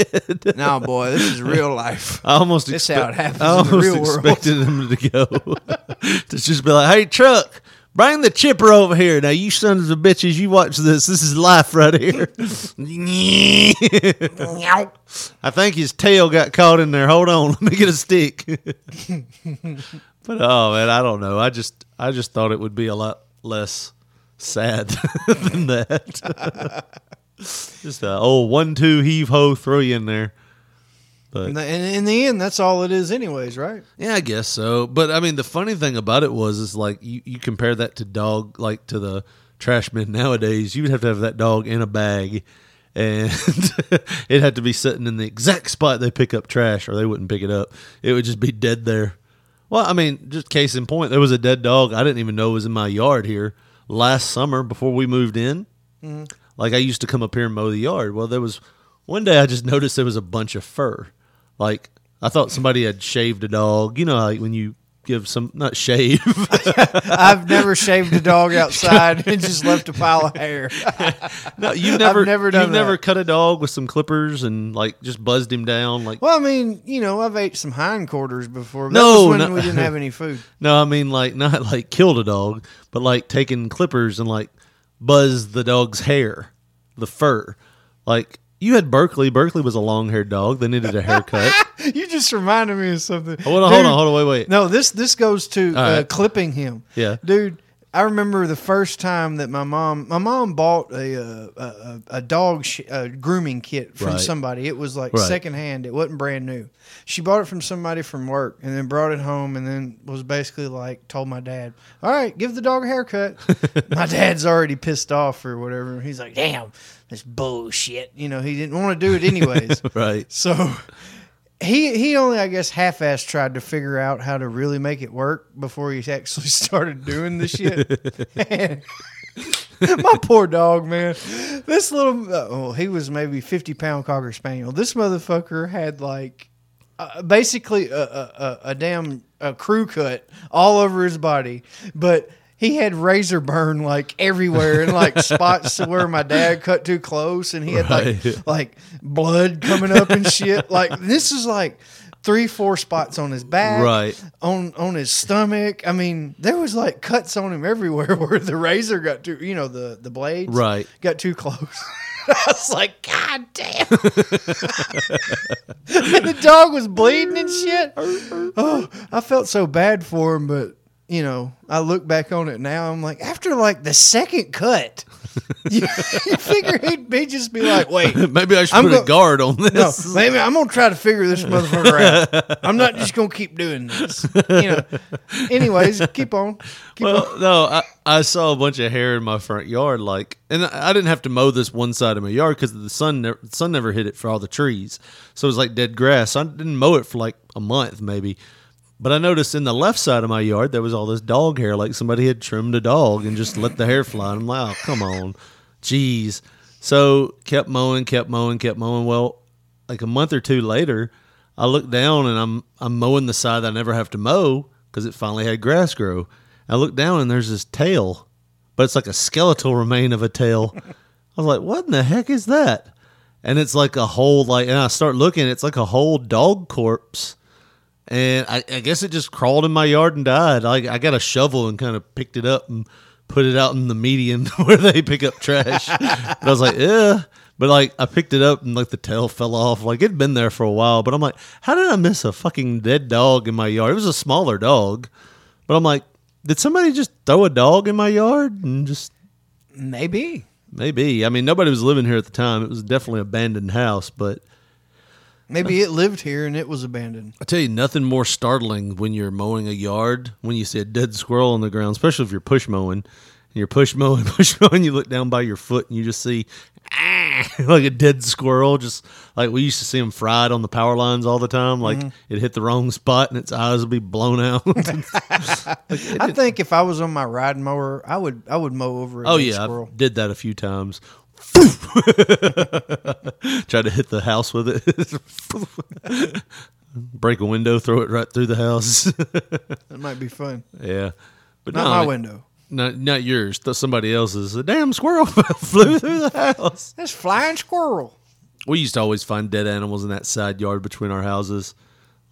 No, boy, this is real life. I almost This expe- how it happens I in the almost real world. expected him to go to just be like, "Hey, truck, bring the chipper over here." Now, you sons of bitches, you watch this. This is life right here. I think his tail got caught in there. Hold on, let me get a stick. but oh man, I don't know. I just I just thought it would be a lot less sad than that. just a oh one two heave ho throw you in there. But And in the end, that's all it is, anyways, right? yeah, I guess so. But I mean, the funny thing about it was, is like you, you compare that to dog, like to the trash men nowadays. You would have to have that dog in a bag, and it had to be sitting in the exact spot they pick up trash, or they wouldn't pick it up. It would just be dead there. Well, I mean, just case in point, there was a dead dog. I didn't even know was in my yard here last summer before we moved in. Mhm. Like I used to come up here and mow the yard. Well, there was one day I just noticed there was a bunch of fur. Like I thought somebody had shaved a dog. You know, like when you give some not shave. I've never shaved a dog outside and just left a pile of hair. no, you never I've never done You've never cut a dog with some clippers and like just buzzed him down. Like Well, I mean, you know, I've ate some hindquarters before. No, that no- we didn't have any food. No, I mean like not like killed a dog, but like taking clippers and like buzz the dog's hair, the fur. Like you had Berkeley. Berkeley was a long haired dog. They needed a haircut. you just reminded me of something. Hold on, hold on, hold on, wait, wait. No, this this goes to uh, right. clipping him. Yeah. dude. I remember the first time that my mom, my mom bought a uh, a, a, a dog sh- a grooming kit from Right. somebody. It was like Right. secondhand. It wasn't brand new. She bought it from somebody from work and then brought it home and then was basically like told my dad, "All right, give the dog a haircut." my dad's already pissed off or whatever. He's like, "Damn, this bullshit." You know, he didn't want to do it anyways. right. So he he only I guess half ass tried to figure out how to really make it work before he actually started doing the shit. My poor dog, man. This little oh, he was maybe fifty pound cocker spaniel. This motherfucker had like uh, basically a, a, a, a damn a crew cut all over his body, but. He had razor burn like everywhere and like spots to where my dad cut too close and he had like Right. like blood coming up and shit. Like this is like three, four spots on his back, Right. On on his stomach. I mean, there was like cuts on him everywhere where the razor got too, you know, the the blades, Right. got too close. I was like, God damn! and the dog was bleeding and shit. Oh, I felt so bad for him, but you know, I look back on it now. I'm like, after like the second cut, you, you figure he'd be just be like, wait, Maybe I should I'm put go- a guard on this. no, maybe I'm gonna try to figure this motherfucker out. I'm not just gonna keep doing this. You know. Anyways, keep on. Keep on. no, I, I saw a bunch of hair in my front yard, like, and I didn't have to mow this one side of my yard because the sun, never, the sun never hit it for all the trees, so it was like dead grass. I didn't mow it for like a month, maybe. But I noticed in the left side of my yard there was all this dog hair, like somebody had trimmed a dog and just let the hair fly. And I'm like, oh, come on, jeez. So kept mowing, kept mowing, kept mowing. Well, like a month or two later, I look down and I'm I'm mowing the side I never have to mow because it finally had grass grow. I look down and there's this tail, but it's like a skeletal remain of a tail. I was like, what in the heck is that? And it's like a whole like, and I start looking, it's like a whole dog corpse. And I, I guess it just crawled in my yard and died. I, I got a shovel and kind of picked it up and put it out in the median where they pick up trash. and I was like, yeah. But like I picked it up and like the tail fell off. Like it'd been there for a while. But I'm like, how did I miss a fucking dead dog in my yard? It was a smaller dog. But I'm like, did somebody just throw a dog in my yard and just Maybe. maybe? I mean, nobody was living here at the time. It was definitely an abandoned house, but Maybe it lived here and it was abandoned. I tell you, nothing more startling when you're mowing a yard when you see a dead squirrel on the ground, especially if you're push mowing. And you're push mowing, push mowing, you look down by your foot and you just see ah, like a dead squirrel. Just like we used to see them fried on the power lines all the time. Like Mhm. it hit the wrong spot and its eyes would be blown out. I think if I was on my riding mower, I would I would mow over a oh dead yeah, squirrel. I did that a few times. Tried to hit the house with it. Break a window, throw it right through the house. That might be fun. Yeah, but Not no, my window. Not not yours. Somebody else's. A damn squirrel flew through the house. That's flying squirrel. We used to always find dead animals in that side yard between our houses,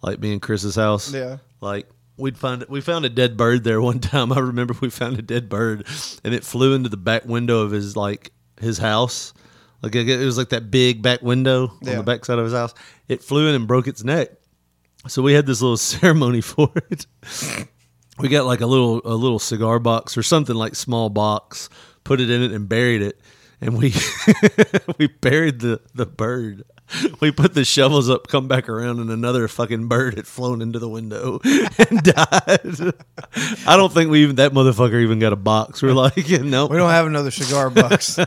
like me and Chris's house. Yeah. Like we'd find we found a dead bird there one time. I remember we found a dead bird, and it flew into the back window of his like his house. Like it was like that big back window on the back side of his house. It flew in and broke its neck. So we had this little ceremony for it. We got like a little a little cigar box or something like small box, put it in it and buried it, and we we buried the the bird. We put the shovels up, come back around, and another fucking bird had flown into the window and died. I don't think we even that motherfucker even got a box. We're like, no, We don't have another cigar box. you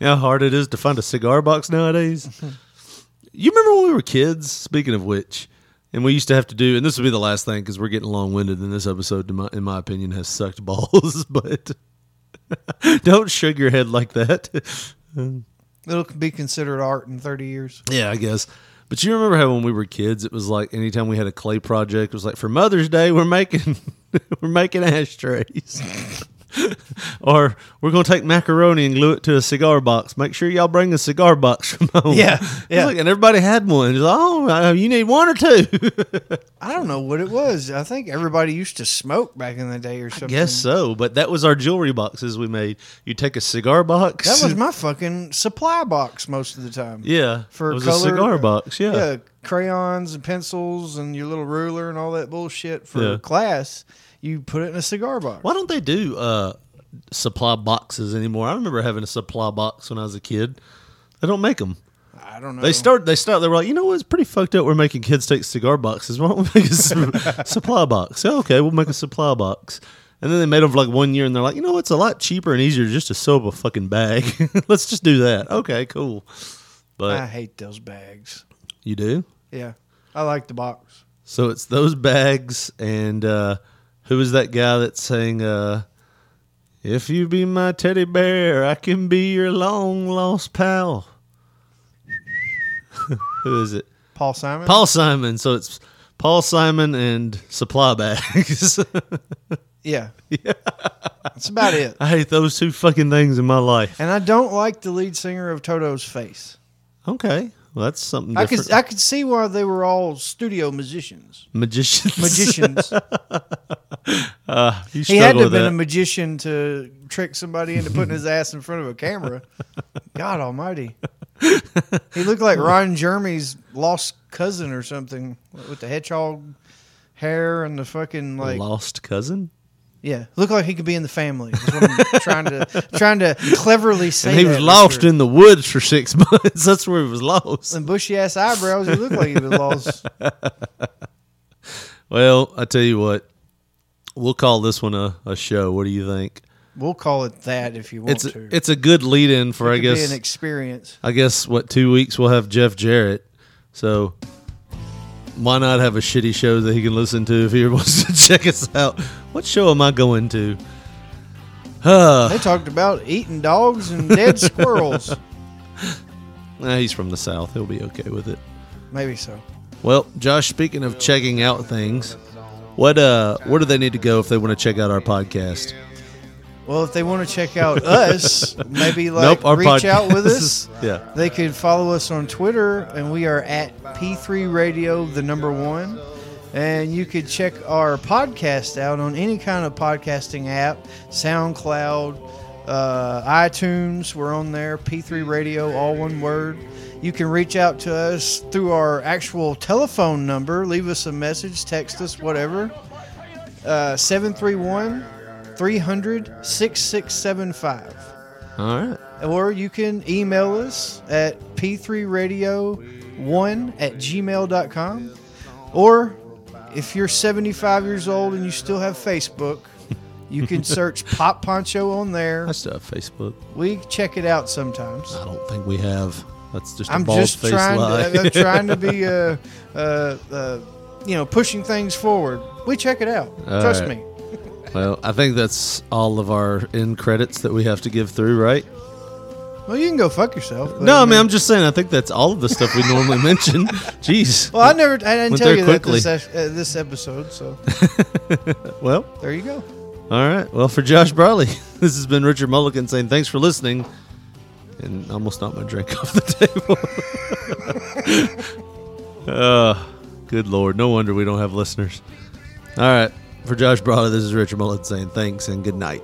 know how hard it is to find a cigar box nowadays. You remember when we were kids? Speaking of which, and we used to have to do, and this will be the last thing because we're getting long winded, and this episode, in my, in my opinion, has sucked balls. but don't shake your head like that. It'll be considered art in 30 years. Yeah, I guess. But you remember how when we were kids, it was like anytime we had a clay project, it was like for Mother's Day we're making we're making ashtrays. or we're gonna take macaroni and glue it to a cigar box. Make sure y'all bring a cigar box from home. Yeah, yeah. like- and everybody had one. Like, oh, uh, you need one or two. I don't know what it was. I think everybody used to smoke back in the day or something. I Guess so. But that was our jewelry boxes we made. You take a cigar box. That was my fucking supply box most of the time. Yeah, For it was color, a cigar box. Yeah. Yeah, crayons and pencils and your little ruler and all that bullshit for Yeah. class. You put it in a cigar box. Why don't they do uh, supply boxes anymore? I remember having a supply box when I was a kid. They don't make them. I don't know. They start. They start. They were like, you know what? It's pretty fucked up. We're making kids take cigar boxes. Why don't we make a supply box? Yeah, okay, we'll make a supply box. And then they made them for like one year, and they're like, you know, it's a lot cheaper and easier just to sew up a fucking bag. Let's just do that. Okay, cool. But I hate those bags. you do. Yeah, I like the box. So it's those bags, and uh, who is that guy that's saying, uh, "If you be my teddy bear, I can be your long lost pal." who is it? Paul Simon. Paul Simon. So it's Paul Simon and supply bags. Yeah, that's about it. I hate those two fucking things in my life. And I don't like the lead singer of Toto's face. Okay, well that's something I could I could see why they were all studio musicians. Magicians. Magicians. uh, you he had to have been that. a magician to trick somebody into putting his ass in front of a camera. God Almighty! He looked like Ron Jeremy's lost cousin or something with the hedgehog hair and the fucking like Lost cousin. Yeah, look like he could be in the family. Is what I'm trying to trying to cleverly say. And he was lost in the woods for six months. That's where he was lost. and bushy ass eyebrows. He looked like he was lost. Well, I tell you what, we'll call this one a, a show. What do you think? We'll call it that if you want It's a, to. it's a good lead in for It I guess an experience. I guess what two weeks we'll have Jeff Jarrett. So why not have a shitty show that he can listen to if he wants to check us out? What show am I going to? Uh, They talked about eating dogs and dead squirrels. nah, he's from the south. He'll be okay with it. Maybe so. Well, Josh, speaking of checking out things, what uh where do they need to go if they want to check out our podcast? Well, if they want to check out us, maybe like Nope, our reach out with us. yeah. They could follow us on Twitter, and we are at P3 Radio, the number one. And you could check our podcast out on any kind of podcasting app, SoundCloud, uh, iTunes. We're on there, P3 Radio, all one word. You can reach out to us through our actual telephone number. Leave us a message, text us, whatever. Uh, 731 300 6675. All right. Or you can email us at p3radio1 at gmail.com. Or if you're 75 years old and you still have Facebook, you can search Pop Poncho on there. I still have Facebook. We check it out sometimes. I don't think we have. That's just a I'm just trying lie. to, I'm trying to be, uh, uh, uh, you know, pushing things forward. We check it out. All Trust right. me. well, I think that's all of our end credits that we have to give through, right? Well, you can go fuck yourself. but No, I mean I'm just saying. I think that's all of the stuff we normally mention. Jeez. Well, I never, I didn't Went tell there you quickly. that this, uh, this episode, so Well, there you go. all right. Well, for Josh Brawley, this has been Richard Mulligan saying thanks for listening, and almost knocked my drink off the table. uh, good lord, no wonder we don't have listeners. All right, for Josh Brawley, this is Richard Mulligan saying thanks and good night.